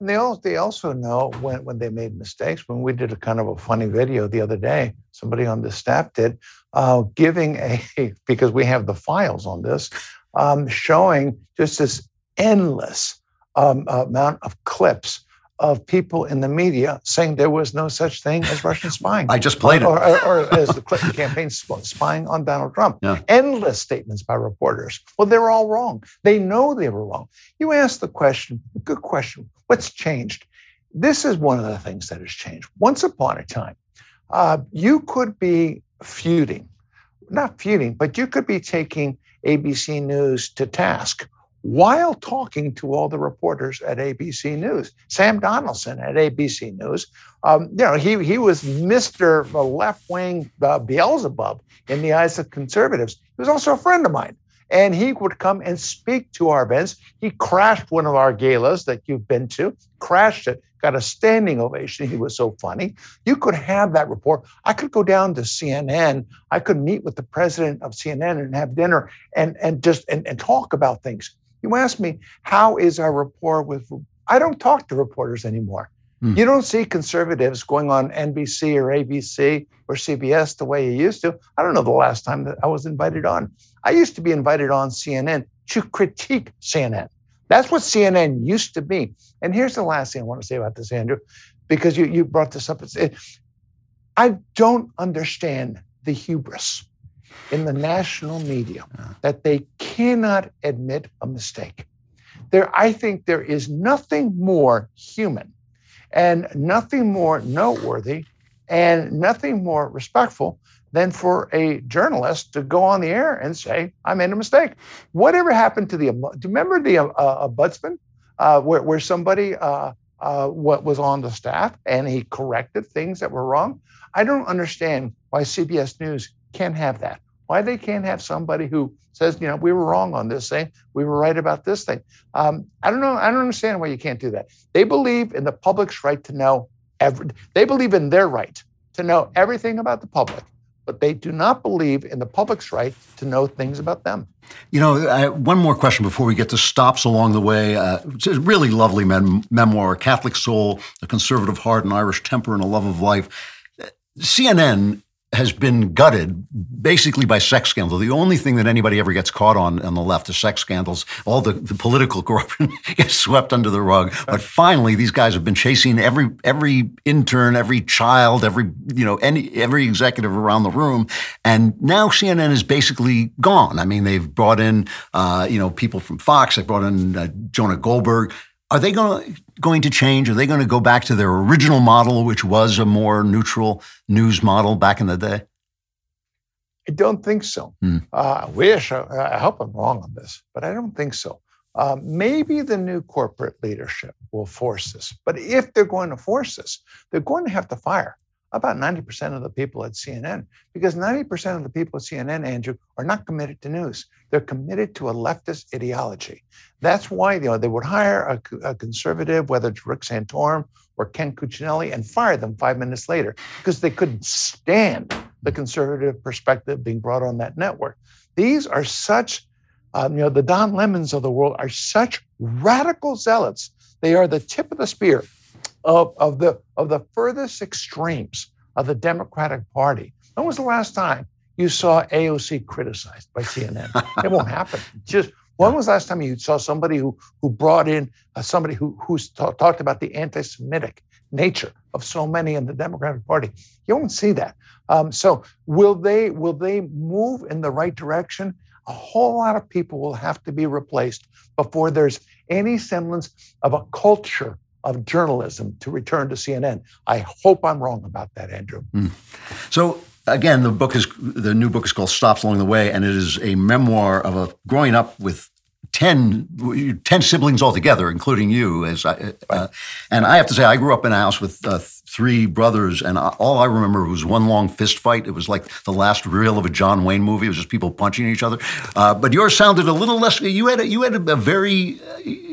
And they also, they also know when, when they made mistakes. When we did a kind of a funny video the other day, somebody on the staff did, uh, giving a, because we have the files on this, um, showing just this endless um, amount of clips of people in the media saying there was no such thing as Russian spying. I just played or, it. Or, or, as the Clinton campaign spying on Donald Trump. Yeah. Endless statements by reporters. Well, they're all wrong. They know they were wrong. You asked the question, good question, what's changed? This is one of the things that has changed. Once upon a time, uh, you could be feuding, not feuding, but you could be taking ABC News to task while talking to all the reporters at ABC News. Sam Donaldson at ABC News, um, you know, he, he was Mr. left wing uh, Beelzebub in the eyes of conservatives. He was also a friend of mine. And he would come and speak to our events. He crashed one of our galas that you've been to, crashed it, got a standing ovation. He was so funny. You could have that report. I could go down to CNN. I could meet with the president of CNN and have dinner and, and just and, and talk about things. You ask me, how is our rapport with? I don't talk to reporters anymore. Hmm. You don't see conservatives going on NBC or ABC or CBS the way you used to. I don't know the last time that I was invited on. I used to be invited on CNN to critique CNN. That's what CNN used to be. And here's the last thing I want to say about this, Andrew, because you, you brought this up. It, I don't understand the hubris in the national media that they cannot admit a mistake. There, I think there is nothing more human and nothing more noteworthy and nothing more respectful than for a journalist to go on the air and say, I made a mistake. Whatever happened to the, do you remember the uh, ombudsman uh, where, where somebody uh, uh, what was on the staff and he corrected things that were wrong? I don't understand why CBS News can't have that. Why they can't have somebody who says, you know, we were wrong on this thing, we were right about this thing. Um, I don't know. I don't understand why you can't do that. They believe in the public's right to know every. They believe in their right to know everything about the public, but they do not believe in the public's right to know things about them. You know, I, one more question before we get to stops along the way. Uh, it's a really lovely mem- memoir, Catholic Soul, a conservative heart, an Irish temper, and a love of life. CNN has been gutted basically by sex scandals. The only thing that anybody ever gets caught on on the left is sex scandals. All the, the political corruption gets swept under the rug. But finally, these guys have been chasing every every intern, every child, every you know any every executive around the room, and now CNN is basically gone. I mean, they've brought in uh, you know people from Fox. They brought in uh, Jonah Goldberg. Are they going to, going to change? Are they going to go back to their original model, which was a more neutral news model back in the day? I don't think so. Hmm. Uh, I wish, I, I hope I'm wrong on this, but I don't think so. Uh, maybe the new corporate leadership will force this. But if they're going to force this, they're going to have to fire about 90% of the people at CNN because 90% of the people at CNN, Andrew, are not committed to news. They're committed to a leftist ideology. That's why you know, they would hire a, a conservative, whether it's Rick Santorum or Ken Cuccinelli, and fire them five minutes later because they couldn't stand the conservative perspective being brought on that network. These are such, um, you know, the Don Lemons of the world are such radical zealots. They are the tip of the spear of, of the of the furthest extremes of the Democratic Party. When was the last time you saw AOC criticized by CNN? it won't happen. Just when was the last time you saw somebody who who brought in uh, somebody who who's ta- talked about the anti-Semitic nature of so many in the Democratic Party? You won't see that. Um, so will they will they move in the right direction? A whole lot of people will have to be replaced before there's any semblance of a culture of journalism to return to CNN. I hope I'm wrong about that, Andrew. Mm. So again, the book is the new book is called Stops Along the Way, and it is a memoir of a growing up with 10, 10 siblings altogether, including you. As I, uh, and I have to say, I grew up in a house with uh, three brothers, and all I remember was one long fist fight. It was like the last reel of a John Wayne movie. It was just people punching each other. Uh, but yours sounded a little less. You had a, you had a, very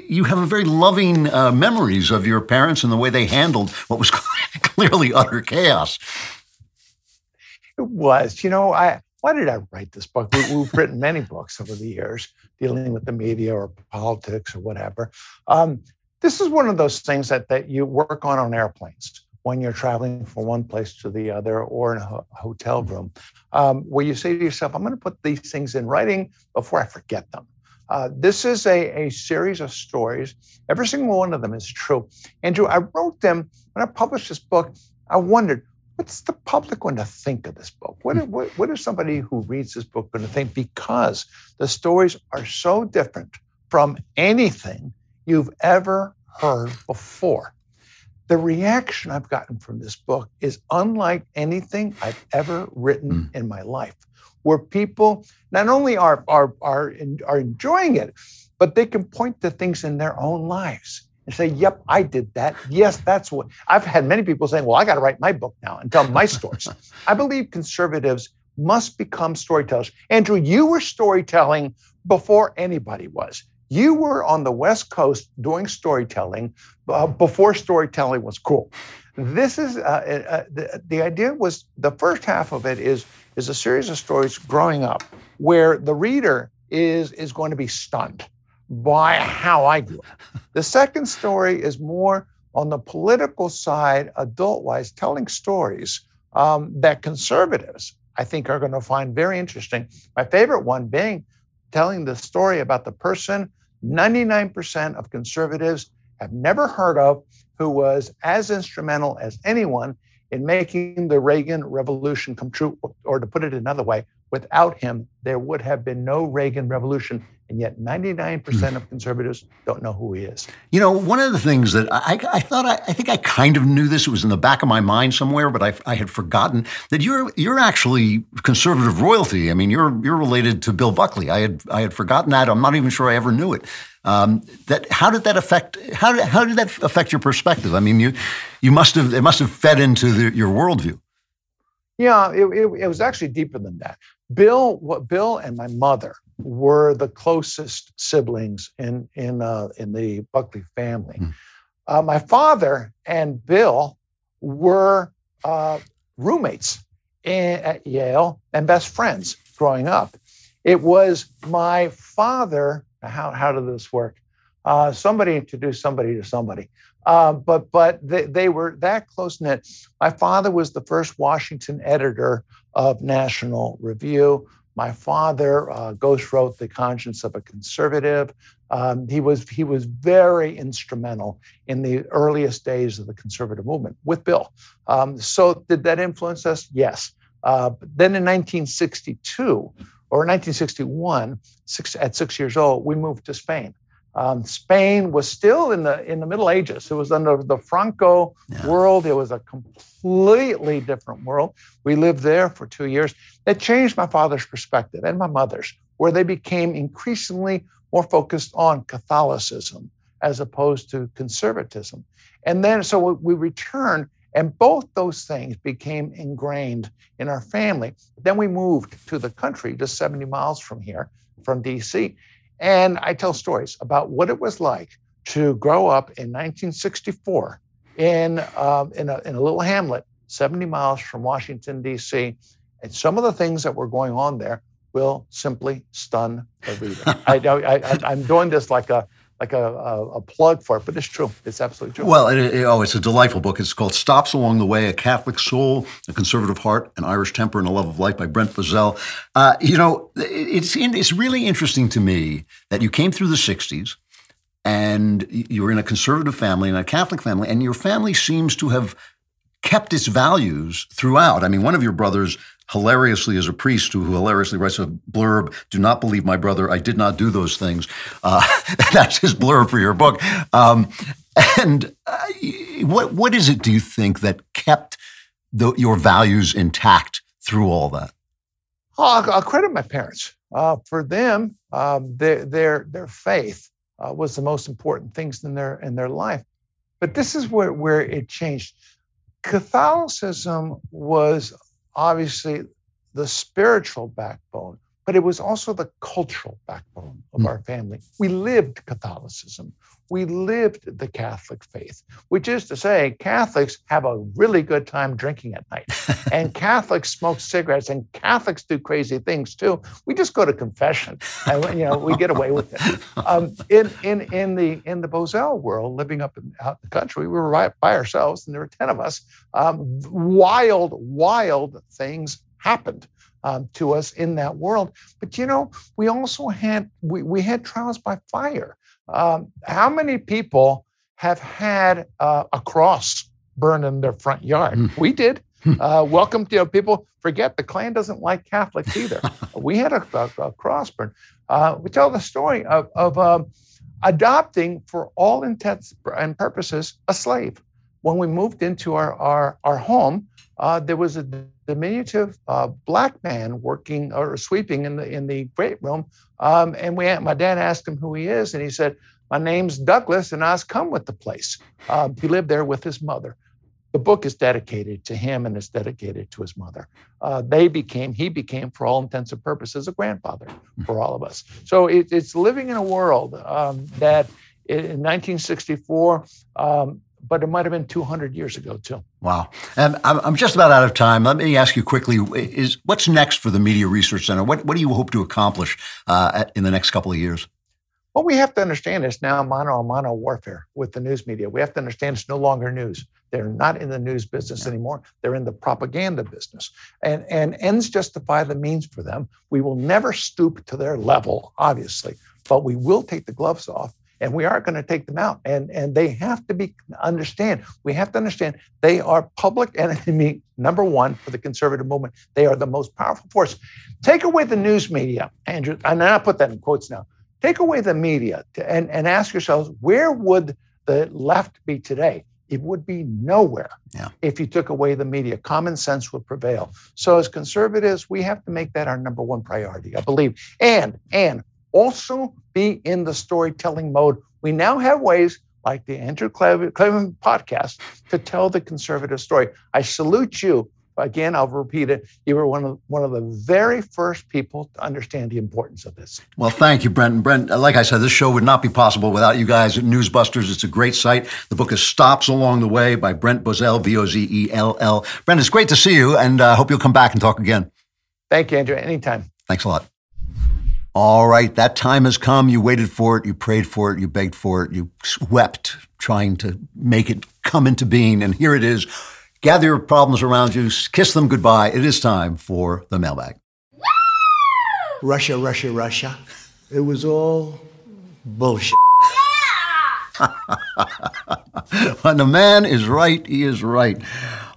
you have a very loving uh, memories of your parents and the way they handled what was clearly utter chaos. It was, you know, I why did I write this book? We, have written many books over the years dealing with the media or politics or whatever. Um, this is one of those things that, that you work on on airplanes when you're traveling from one place to the other or in a ho- hotel room, um, where you say to yourself, I'm going to put these things in writing before I forget them. Uh, this is a, a series of stories. Every single one of them is true. Andrew, I wrote them when I published this book. I wondered, what's the public going to think of this book? What, what, what is somebody who reads this book going to think? Because the stories are so different from anything you've ever heard before. The reaction I've gotten from this book is unlike anything I've ever written mm. in my life, where people not only are, are, are, are enjoying it, but they can point to things in their own lives and say, Yep, I did that. Yes, that's what I've had many people saying, Well, I got to write my book now and tell my stories. I believe conservatives must become storytellers. Andrew, you were storytelling before anybody was. You were on the West Coast doing storytelling uh, before storytelling was cool. This is uh, uh, the, the idea was the first half of it is is a series of stories growing up where the reader is is going to be stunned by how I grew up. The second story is more on the political side, adult wise, telling stories um, that conservatives, I think, are going to find very interesting. My favorite one being telling the story about the person 99% of conservatives have never heard of who was as instrumental as anyone in making the Reagan Revolution come true. Or to put it another way, without him, there would have been no Reagan Revolution and yet 99% mm. of conservatives don't know who he is. You know, one of the things that I, I thought, I, I, think I kind of knew this, it was in the back of my mind somewhere, but I, I, had forgotten that you're you're actually conservative royalty. I mean, you're you're related to Bill Buckley. I had I had forgotten that. I'm not even sure I ever knew it. Um, that how did that affect how did, how did that affect your perspective? I mean, you you must have it must have fed into the, your worldview. Yeah, it, it, it, was actually deeper than that. Bill, what Bill and my mother were the closest siblings in in uh, in the Buckley family. Uh, my father and Bill were uh, roommates in, at Yale and best friends growing up. It was my father. How how did this work? Uh, somebody introduced somebody to somebody. Uh, but but they, they were that close knit. My father was the first Washington editor of National Review. My father uh, ghost wrote The Conscience of a Conservative. Um, he was he was very instrumental in the earliest days of the conservative movement with Bill. Um, so did that influence us? Yes. Uh, then in 1962 or 1961, six, at six years old, we moved to Spain. Um, Spain was still in the in the Middle Ages. It was under the Franco world. It was a completely different world. We lived there for two years. It changed my father's perspective and my mother's, where they became increasingly more focused on Catholicism as opposed to conservatism. And then so we returned, and both those things became ingrained in our family. Then we moved to the country, just 70 miles from here, from DC. And I tell stories about what it was like to grow up in 1964 in, um, in, a, in a little hamlet 70 miles from Washington, D.C. And some of the things that were going on there will simply stun the reader. I, I, am doing this like a like a, a, a, plug for it, but it's true. It's absolutely true. Well, it, it, oh, it's a delightful book. It's called Stops Along the Way, A Catholic Soul, A Conservative Heart, An Irish Temper, and a Love of Life by Brent Bozell. Uh, you know, it's, it's really interesting to me that you came through the 60s and you were in a conservative family and a Catholic family, and your family seems to have kept its values throughout. I mean, one of your brothers hilariously is a priest who, hilariously writes a blurb do not believe my brother i did not do those things. Uh, that's his blurb for your book. Um, and uh, what, what is it do you think that kept the, your values intact through all that? Oh, I'll, I'll, credit my parents. Uh, for them um, their, their, their faith uh, was the most important things in their in their life. But this is where, where it changed catholicism was obviously the spiritual backbone, but it was also the cultural backbone of mm. our family. We lived Catholicism. We lived the Catholic faith, which is to say, Catholics have a really good time drinking at night, and Catholics smoke cigarettes, and Catholics do crazy things too. We just go to confession, and you know we get away with it. Um, in in in the in the Bozell world, living up in out in the country, we were right by ourselves, and there were ten of us. Um, wild, wild things happened um, to us in that world. But you know, we also had we, we had trials by fire. Um, how many people have had uh, a cross burned in their front yard? Mm. We did. Uh, welcome to you know, people. Forget the Klan doesn't like Catholics either. we had a, a, a cross burn. Uh, we tell the story of, of um, adopting, for all intents and purposes, a slave. When we moved into our our, our home, uh, there was a diminutive uh, black man working or sweeping in the in the great room, um, and we my dad asked him who he is, and he said, "My name's Douglas, and I was come with the place." Um, he lived there with his mother. The book is dedicated to him, and it's dedicated to his mother. Uh, they became he became, for all intents and purposes, a grandfather for all of us. So it, it's living in a world um, that in 1964 um, but it might have been 200 years ago too. Wow. And I'm just about out of time. Let me ask you quickly: Is what's next for the Media Research Center? What what do you hope to accomplish uh, in the next couple of years? What we have to understand is now mono mono warfare with the news media. We have to understand it's no longer news. They're not in the news business yeah. anymore. They're in the propaganda business. And, and ends justify the means for them. We will never stoop to their level, obviously, but we will take the gloves off and we are going to take them out. And, and they have to be understand. We have to understand they are public enemy number one for the conservative movement. They are the most powerful force. Take away the news media, Andrew, and I put that in quotes now. Take away the media to, and, and ask yourselves where would the left be today? It would be nowhere yeah. if you took away the media. Common sense would prevail. So as conservatives, we have to make that our number one priority, I believe. And and also be in the storytelling mode. We now have ways like the Andrew Klavan podcast to tell the conservative story. I salute you again, I'll repeat it. You were one of one of the very first people to understand the importance of this. Well, thank you, Brent. And Brent, like I said, this show would not be possible without you guys at Newsbusters. It's a great site. The book is Stops Along the Way by Brent Bozell, B O Z E L L. Brent, it's great to see you, and I uh, hope you'll come back and talk again. Thank you, Andrew. Anytime. Thanks a lot. All right, that time has come. You waited for it, you prayed for it, you begged for it, you wept trying to make it come into being, and here it is. Gather your problems around you, kiss them goodbye. It is time for the mailbag. Russia, Russia, Russia. It was all bullshit. when the man is right, he is right.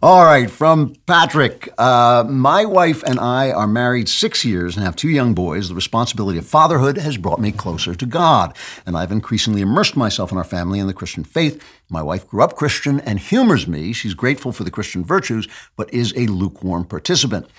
All right, from Patrick. Uh, my wife and I are married six years and have two young boys. The responsibility of fatherhood has brought me closer to God, and I've increasingly immersed myself in our family and the Christian faith. My wife grew up Christian and humors me. She's grateful for the Christian virtues, but is a lukewarm participant.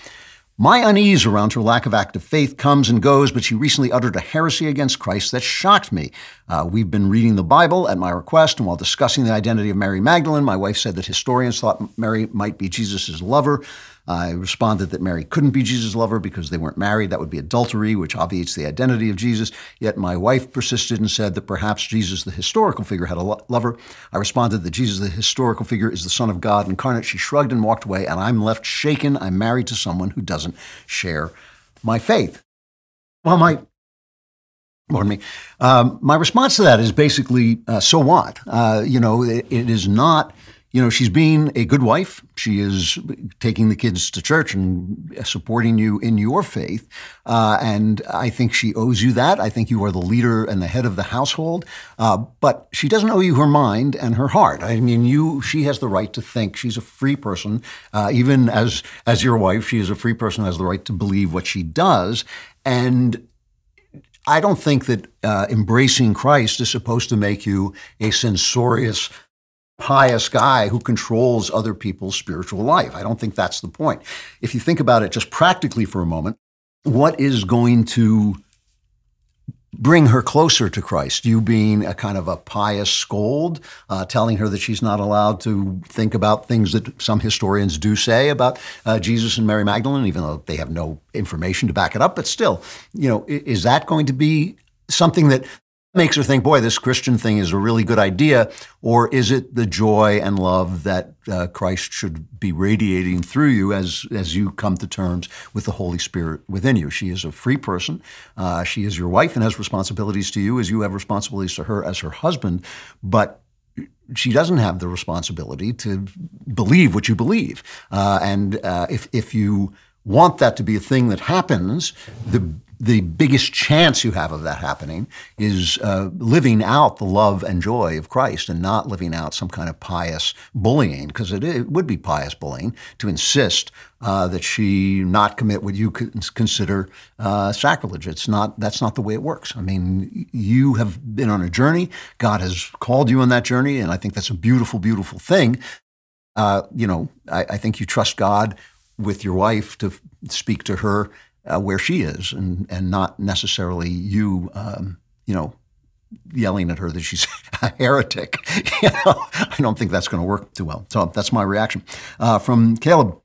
My unease around her lack of active faith comes and goes, but she recently uttered a heresy against Christ that shocked me. Uh, we've been reading the Bible at my request, and while discussing the identity of Mary Magdalene, my wife said that historians thought Mary might be Jesus' lover. I responded that Mary couldn't be Jesus' lover because they weren't married. That would be adultery, which obviates the identity of Jesus. Yet my wife persisted and said that perhaps Jesus, the historical figure, had a lo- lover. I responded that Jesus, the historical figure, is the Son of God incarnate. She shrugged and walked away, and I'm left shaken. I'm married to someone who doesn't share my faith. Well, my Pardon me. Um, my response to that is basically, uh, so what? Uh, you know, it, it is not you know, she's being a good wife. She is taking the kids to church and supporting you in your faith. Uh, and I think she owes you that. I think you are the leader and the head of the household. Uh, but she doesn't owe you her mind and her heart. I mean, you. She has the right to think. She's a free person. Uh, even as as your wife, she is a free person. Has the right to believe what she does. And I don't think that uh, embracing Christ is supposed to make you a censorious pious guy who controls other people's spiritual life. I don't think that's the point. If you think about it just practically for a moment, what is going to bring her closer to Christ? You being a kind of a pious scold, uh, telling her that she's not allowed to think about things that some historians do say about uh, Jesus and Mary Magdalene, even though they have no information to back it up. But still, you know, is that going to be something that makes her think, boy, this Christian thing is a really good idea? Or is it the joy and love that uh, Christ should be radiating through you as, as you come to terms with the Holy Spirit within you? She is a free person. Uh, she is your wife and has responsibilities to you as you have responsibilities to her as her husband. But she doesn't have the responsibility to believe what you believe. Uh, and uh, if, if you want that to be a thing that happens, the the biggest chance you have of that happening is uh, living out the love and joy of Christ and not living out some kind of pious bullying, because it, it, would be pious bullying to insist uh, that she not commit what you consider uh, sacrilege. It's not. That's not the way it works. I mean, you have been on a journey. God has called you on that journey, and I think that's a beautiful, beautiful thing. Uh, you know, I, I think you trust God with your wife to speak to her uh, where she is, and and not necessarily you, um, you know, yelling at her that she's a heretic. you know, I don't think that's going to work too well. So that's my reaction. Uh, from Caleb.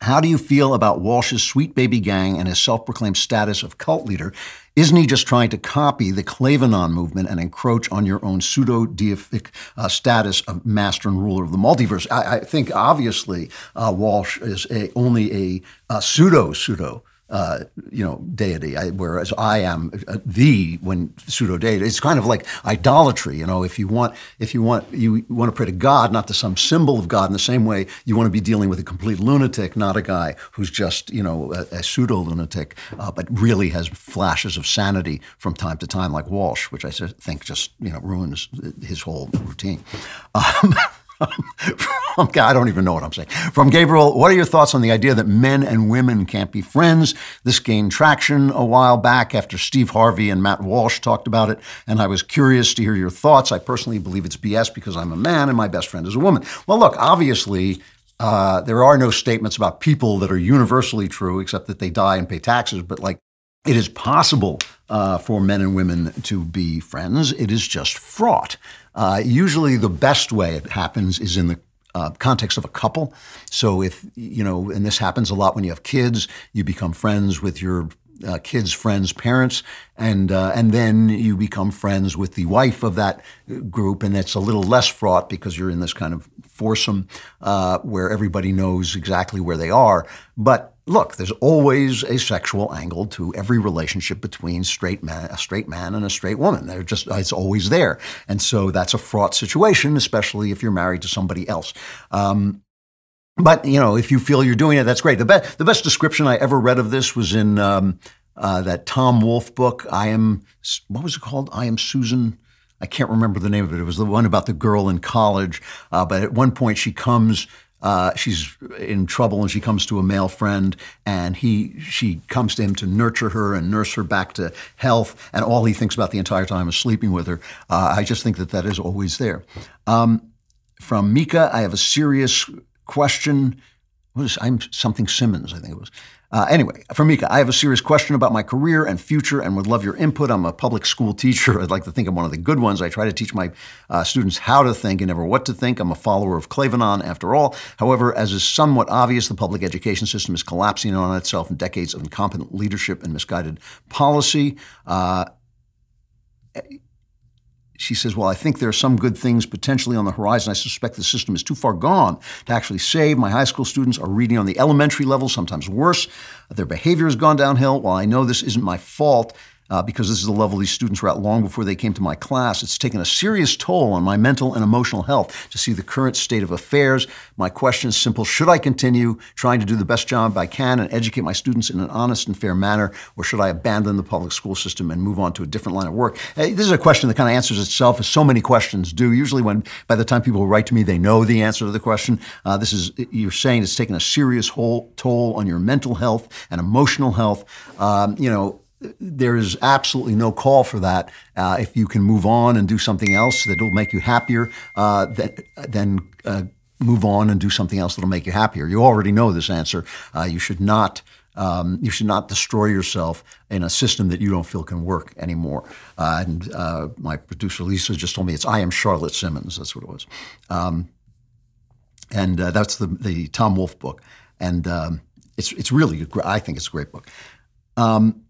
How do you feel about Walsh's Sweet Baby Gang and his self proclaimed status of cult leader? Isn't he just trying to copy the Klavanon movement and encroach on your own pseudo deific uh, status of master and ruler of the multiverse? I, I think obviously uh, Walsh is a, only a, a pseudo pseudo uh, you know, deity, I, whereas I am uh, the when pseudo deity. It's kind of like idolatry. You know, if you want, if you want, you want to pray to God, not to some symbol of God. In the same way, you want to be dealing with a complete lunatic, not a guy who's just you know a, a pseudo lunatic, uh, but really has flashes of sanity from time to time, like Walsh, which I think just you know ruins his whole routine. Um, from, I don't even know what I'm saying. From Gabriel, what are your thoughts on the idea that men and women can't be friends? This gained traction a while back after Steve Harvey and Matt Walsh talked about it, and I was curious to hear your thoughts. I personally believe it's BS because I'm a man and my best friend is a woman. Well, look, obviously, uh, there are no statements about people that are universally true, except that they die and pay taxes. But like, it is possible uh, for men and women to be friends. It is just fraught. Uh, usually, the best way it happens is in the uh, context of a couple. So if you know, and this happens a lot when you have kids, you become friends with your uh, kids' friends' parents, and uh, and then you become friends with the wife of that group, and it's a little less fraught because you're in this kind of foursome uh, where everybody knows exactly where they are. But look, there's always a sexual angle to every relationship between straight man, a straight man and a straight woman. They're just it's always there, and so that's a fraught situation, especially if you're married to somebody else. Um, but you know, if you feel you're doing it, that's great. The best the best description I ever read of this was in um, uh, that Tom Wolfe book. I am what was it called? I am Susan. I can't remember the name of it. It was the one about the girl in college. Uh, but at one point, she comes. Uh, she's in trouble and she comes to a male friend and he she comes to him to nurture her and nurse her back to health and all he thinks about the entire time is sleeping with her. Uh, I just think that that is always there. Um, from Mika, I have a serious question. What is I'm something Simmons, I think it was. Uh, anyway, from Mika, I have a serious question about my career and future and would love your input. I'm a public school teacher. I'd like to think I'm one of the good ones. I try to teach my uh, students how to think and never what to think. I'm a follower of Klavanon, after all. However, as is somewhat obvious, the public education system is collapsing on itself in decades of incompetent leadership and misguided policy. Uh, she says, Well, I think there are some good things potentially on the horizon. I suspect the system is too far gone to actually save. My high school students are reading on the elementary level, sometimes worse. Their behavior has gone downhill. While I know this isn't my fault, uh, because this is the level these students were at long before they came to my class. It's taken a serious toll on my mental and emotional health to see the current state of affairs. My question is simple Should I continue trying to do the best job I can and educate my students in an honest and fair manner, or should I abandon the public school system and move on to a different line of work? Uh, this is a question that kind of answers itself, as so many questions do. Usually, when by the time people write to me, they know the answer to the question. Uh, this is, you're saying it's taken a serious whole toll on your mental health and emotional health. Um, you know, there is absolutely no call for that. Uh, if you can move on and do something else that will make you happier, uh, then uh, move on and do something else that'll make you happier. You already know this answer. Uh, you should not. Um, you should not destroy yourself in a system that you don't feel can work anymore. Uh, and uh, my producer Lisa just told me it's I am Charlotte Simmons. That's what it was. Um, and that's the the Tom Wolfe book. And um, it's it's really I think it's a great book. Um,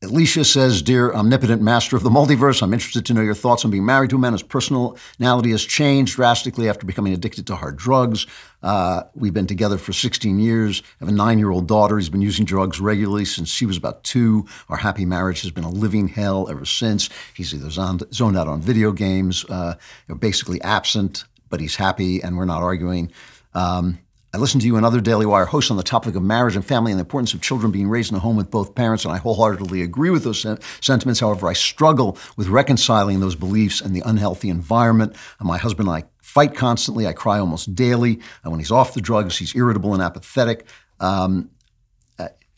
Alicia says, Dear omnipotent master of the multiverse, I'm interested to know your thoughts on being married to a man whose personality has changed drastically after becoming addicted to hard drugs. Uh, we've been together for 16 years. Have a nine year old daughter. He's been using drugs regularly since she was about two. Our happy marriage has been a living hell ever since. He's either zoned, zoned out on video games, uh, basically absent, but he's happy, and we're not arguing. Um, I listen to you and other Daily Wire hosts on the topic of marriage and family and the importance of children being raised in a home with both parents, and I wholeheartedly agree with those sentiments. However, I struggle with reconciling those beliefs and the unhealthy environment. And my husband and I fight constantly. I cry almost daily. And when he's off the drugs, he's irritable and apathetic. Um,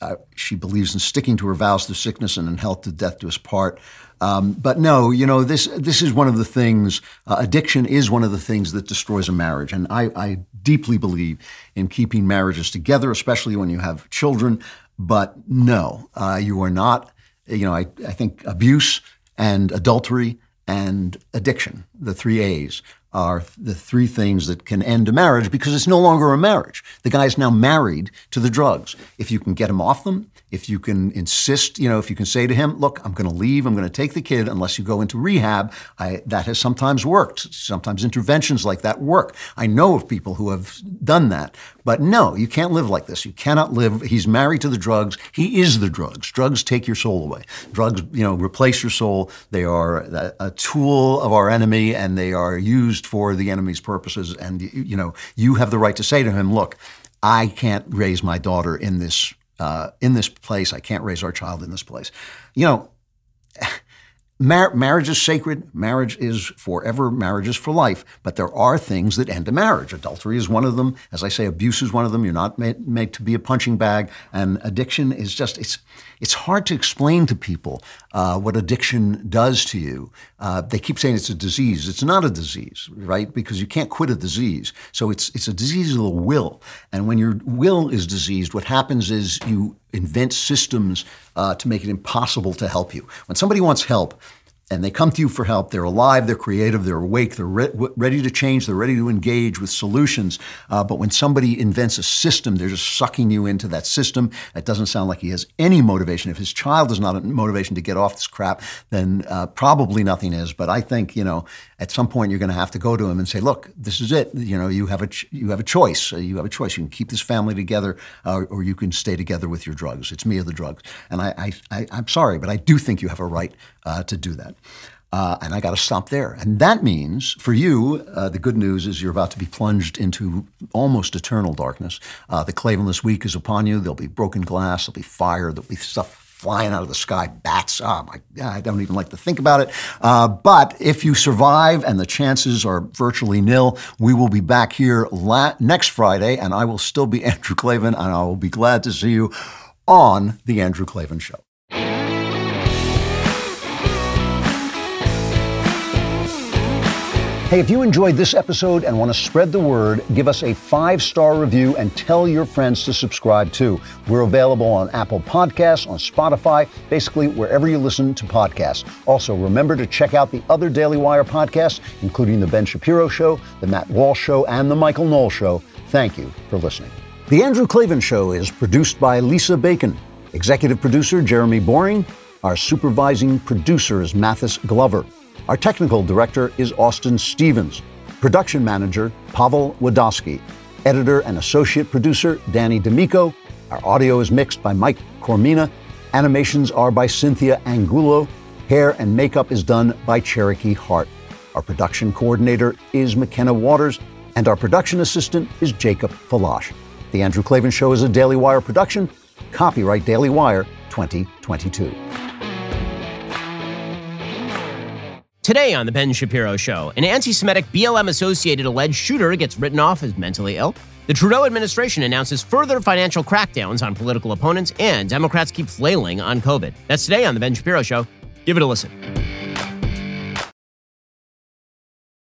uh, she believes in sticking to her vows through sickness and in health to death do us part. Um, but no, you know this. This is one of the things. Uh, addiction is one of the things that destroys a marriage, and I, I deeply believe in keeping marriages together, especially when you have children. But no, uh, you are not. You know, I, I think abuse and adultery and addiction, the three A's, are the three things that can end a marriage because it's no longer a marriage. The guy is now married to the drugs. If you can get him off them, if you can insist, you know, if you can say to him, look, I'm going to leave, I'm going to take the kid unless you go into rehab, I, that has sometimes worked. Sometimes interventions like that work. I know of people who have done that. But no, you can't live like this. You cannot live. He's married to the drugs. He is the drugs. Drugs take your soul away. Drugs, you know, replace your soul. They are a tool of our enemy and they are used for the enemy's purposes. And, you know, you have the right to say to him, look, I can't raise my daughter in this uh, in this place. I can't raise our child in this place. You know, mar- marriage is sacred. Marriage is forever. Marriage is for life. But there are things that end a marriage. Adultery is one of them. As I say, abuse is one of them. You're not made, made to be a punching bag. And addiction is just, it's, it's hard to explain to people uh, what addiction does to you. Uh, they keep saying it's a disease. It's not a disease, right? Because you can't quit a disease. So it's, it's a disease of the will. And when your will is diseased, what happens is you invent systems uh, to make it impossible to help you. When somebody wants help, and they come to you for help. They're alive, they're creative, they're awake, they're re- ready to change, they're ready to engage with solutions. Uh, but when somebody invents a system, they're just sucking you into that system. It doesn't sound like he has any motivation. If his child is not a motivation to get off this crap, then uh, probably nothing is. But I think you know, at some point, you're going to have to go to him and say, "Look, this is it. You know, you have a ch- you have a choice. Uh, you have a choice. You can keep this family together, uh, or you can stay together with your drugs. It's me or the drugs." And I, I, I I'm sorry, but I do think you have a right uh, to do that. Uh, and I got to stop there. And that means for you, uh, the good news is you're about to be plunged into almost eternal darkness. Uh, the Klavanless week is upon you. There'll be broken glass, there'll be fire, there'll be stuff flying out of the sky, bats. Oh my God, I don't even like to think about it. Uh, but if you survive, and the chances are virtually nil, we will be back here la- next Friday, and I will still be Andrew Klavan, and I will be glad to see you on The Andrew Klavan Show. Hey, if you enjoyed this episode and want to spread the word, give us a five star review and tell your friends to subscribe too. We're available on Apple Podcasts, on Spotify, basically wherever you listen to podcasts. Also, remember to check out the other Daily Wire podcasts, including The Ben Shapiro Show, The Matt Walsh Show, and The Michael Knowles Show. Thank you for listening. The Andrew Klavan Show is produced by Lisa Bacon, executive producer Jeremy Boring. Our supervising producer is Mathis Glover. Our technical director is Austin Stevens. Production manager, Pavel Wadowski. Editor and associate producer, Danny D'Amico. Our audio is mixed by Mike Coromina. Animations are by Cynthia Angulo. Hair and makeup is done by Cherokee Hart. Our production coordinator is McKenna Waters. And our production assistant is Jacob Falash. The Andrew Klavan Show is a Daily Wire production. Copyright Daily Wire 2022. Today on The Ben Shapiro Show, an anti Semitic BLM associated alleged shooter gets written off as mentally ill. The Trudeau administration announces further financial crackdowns on political opponents, and Democrats keep flailing on COVID. That's today on The Ben Shapiro Show. Give it a listen.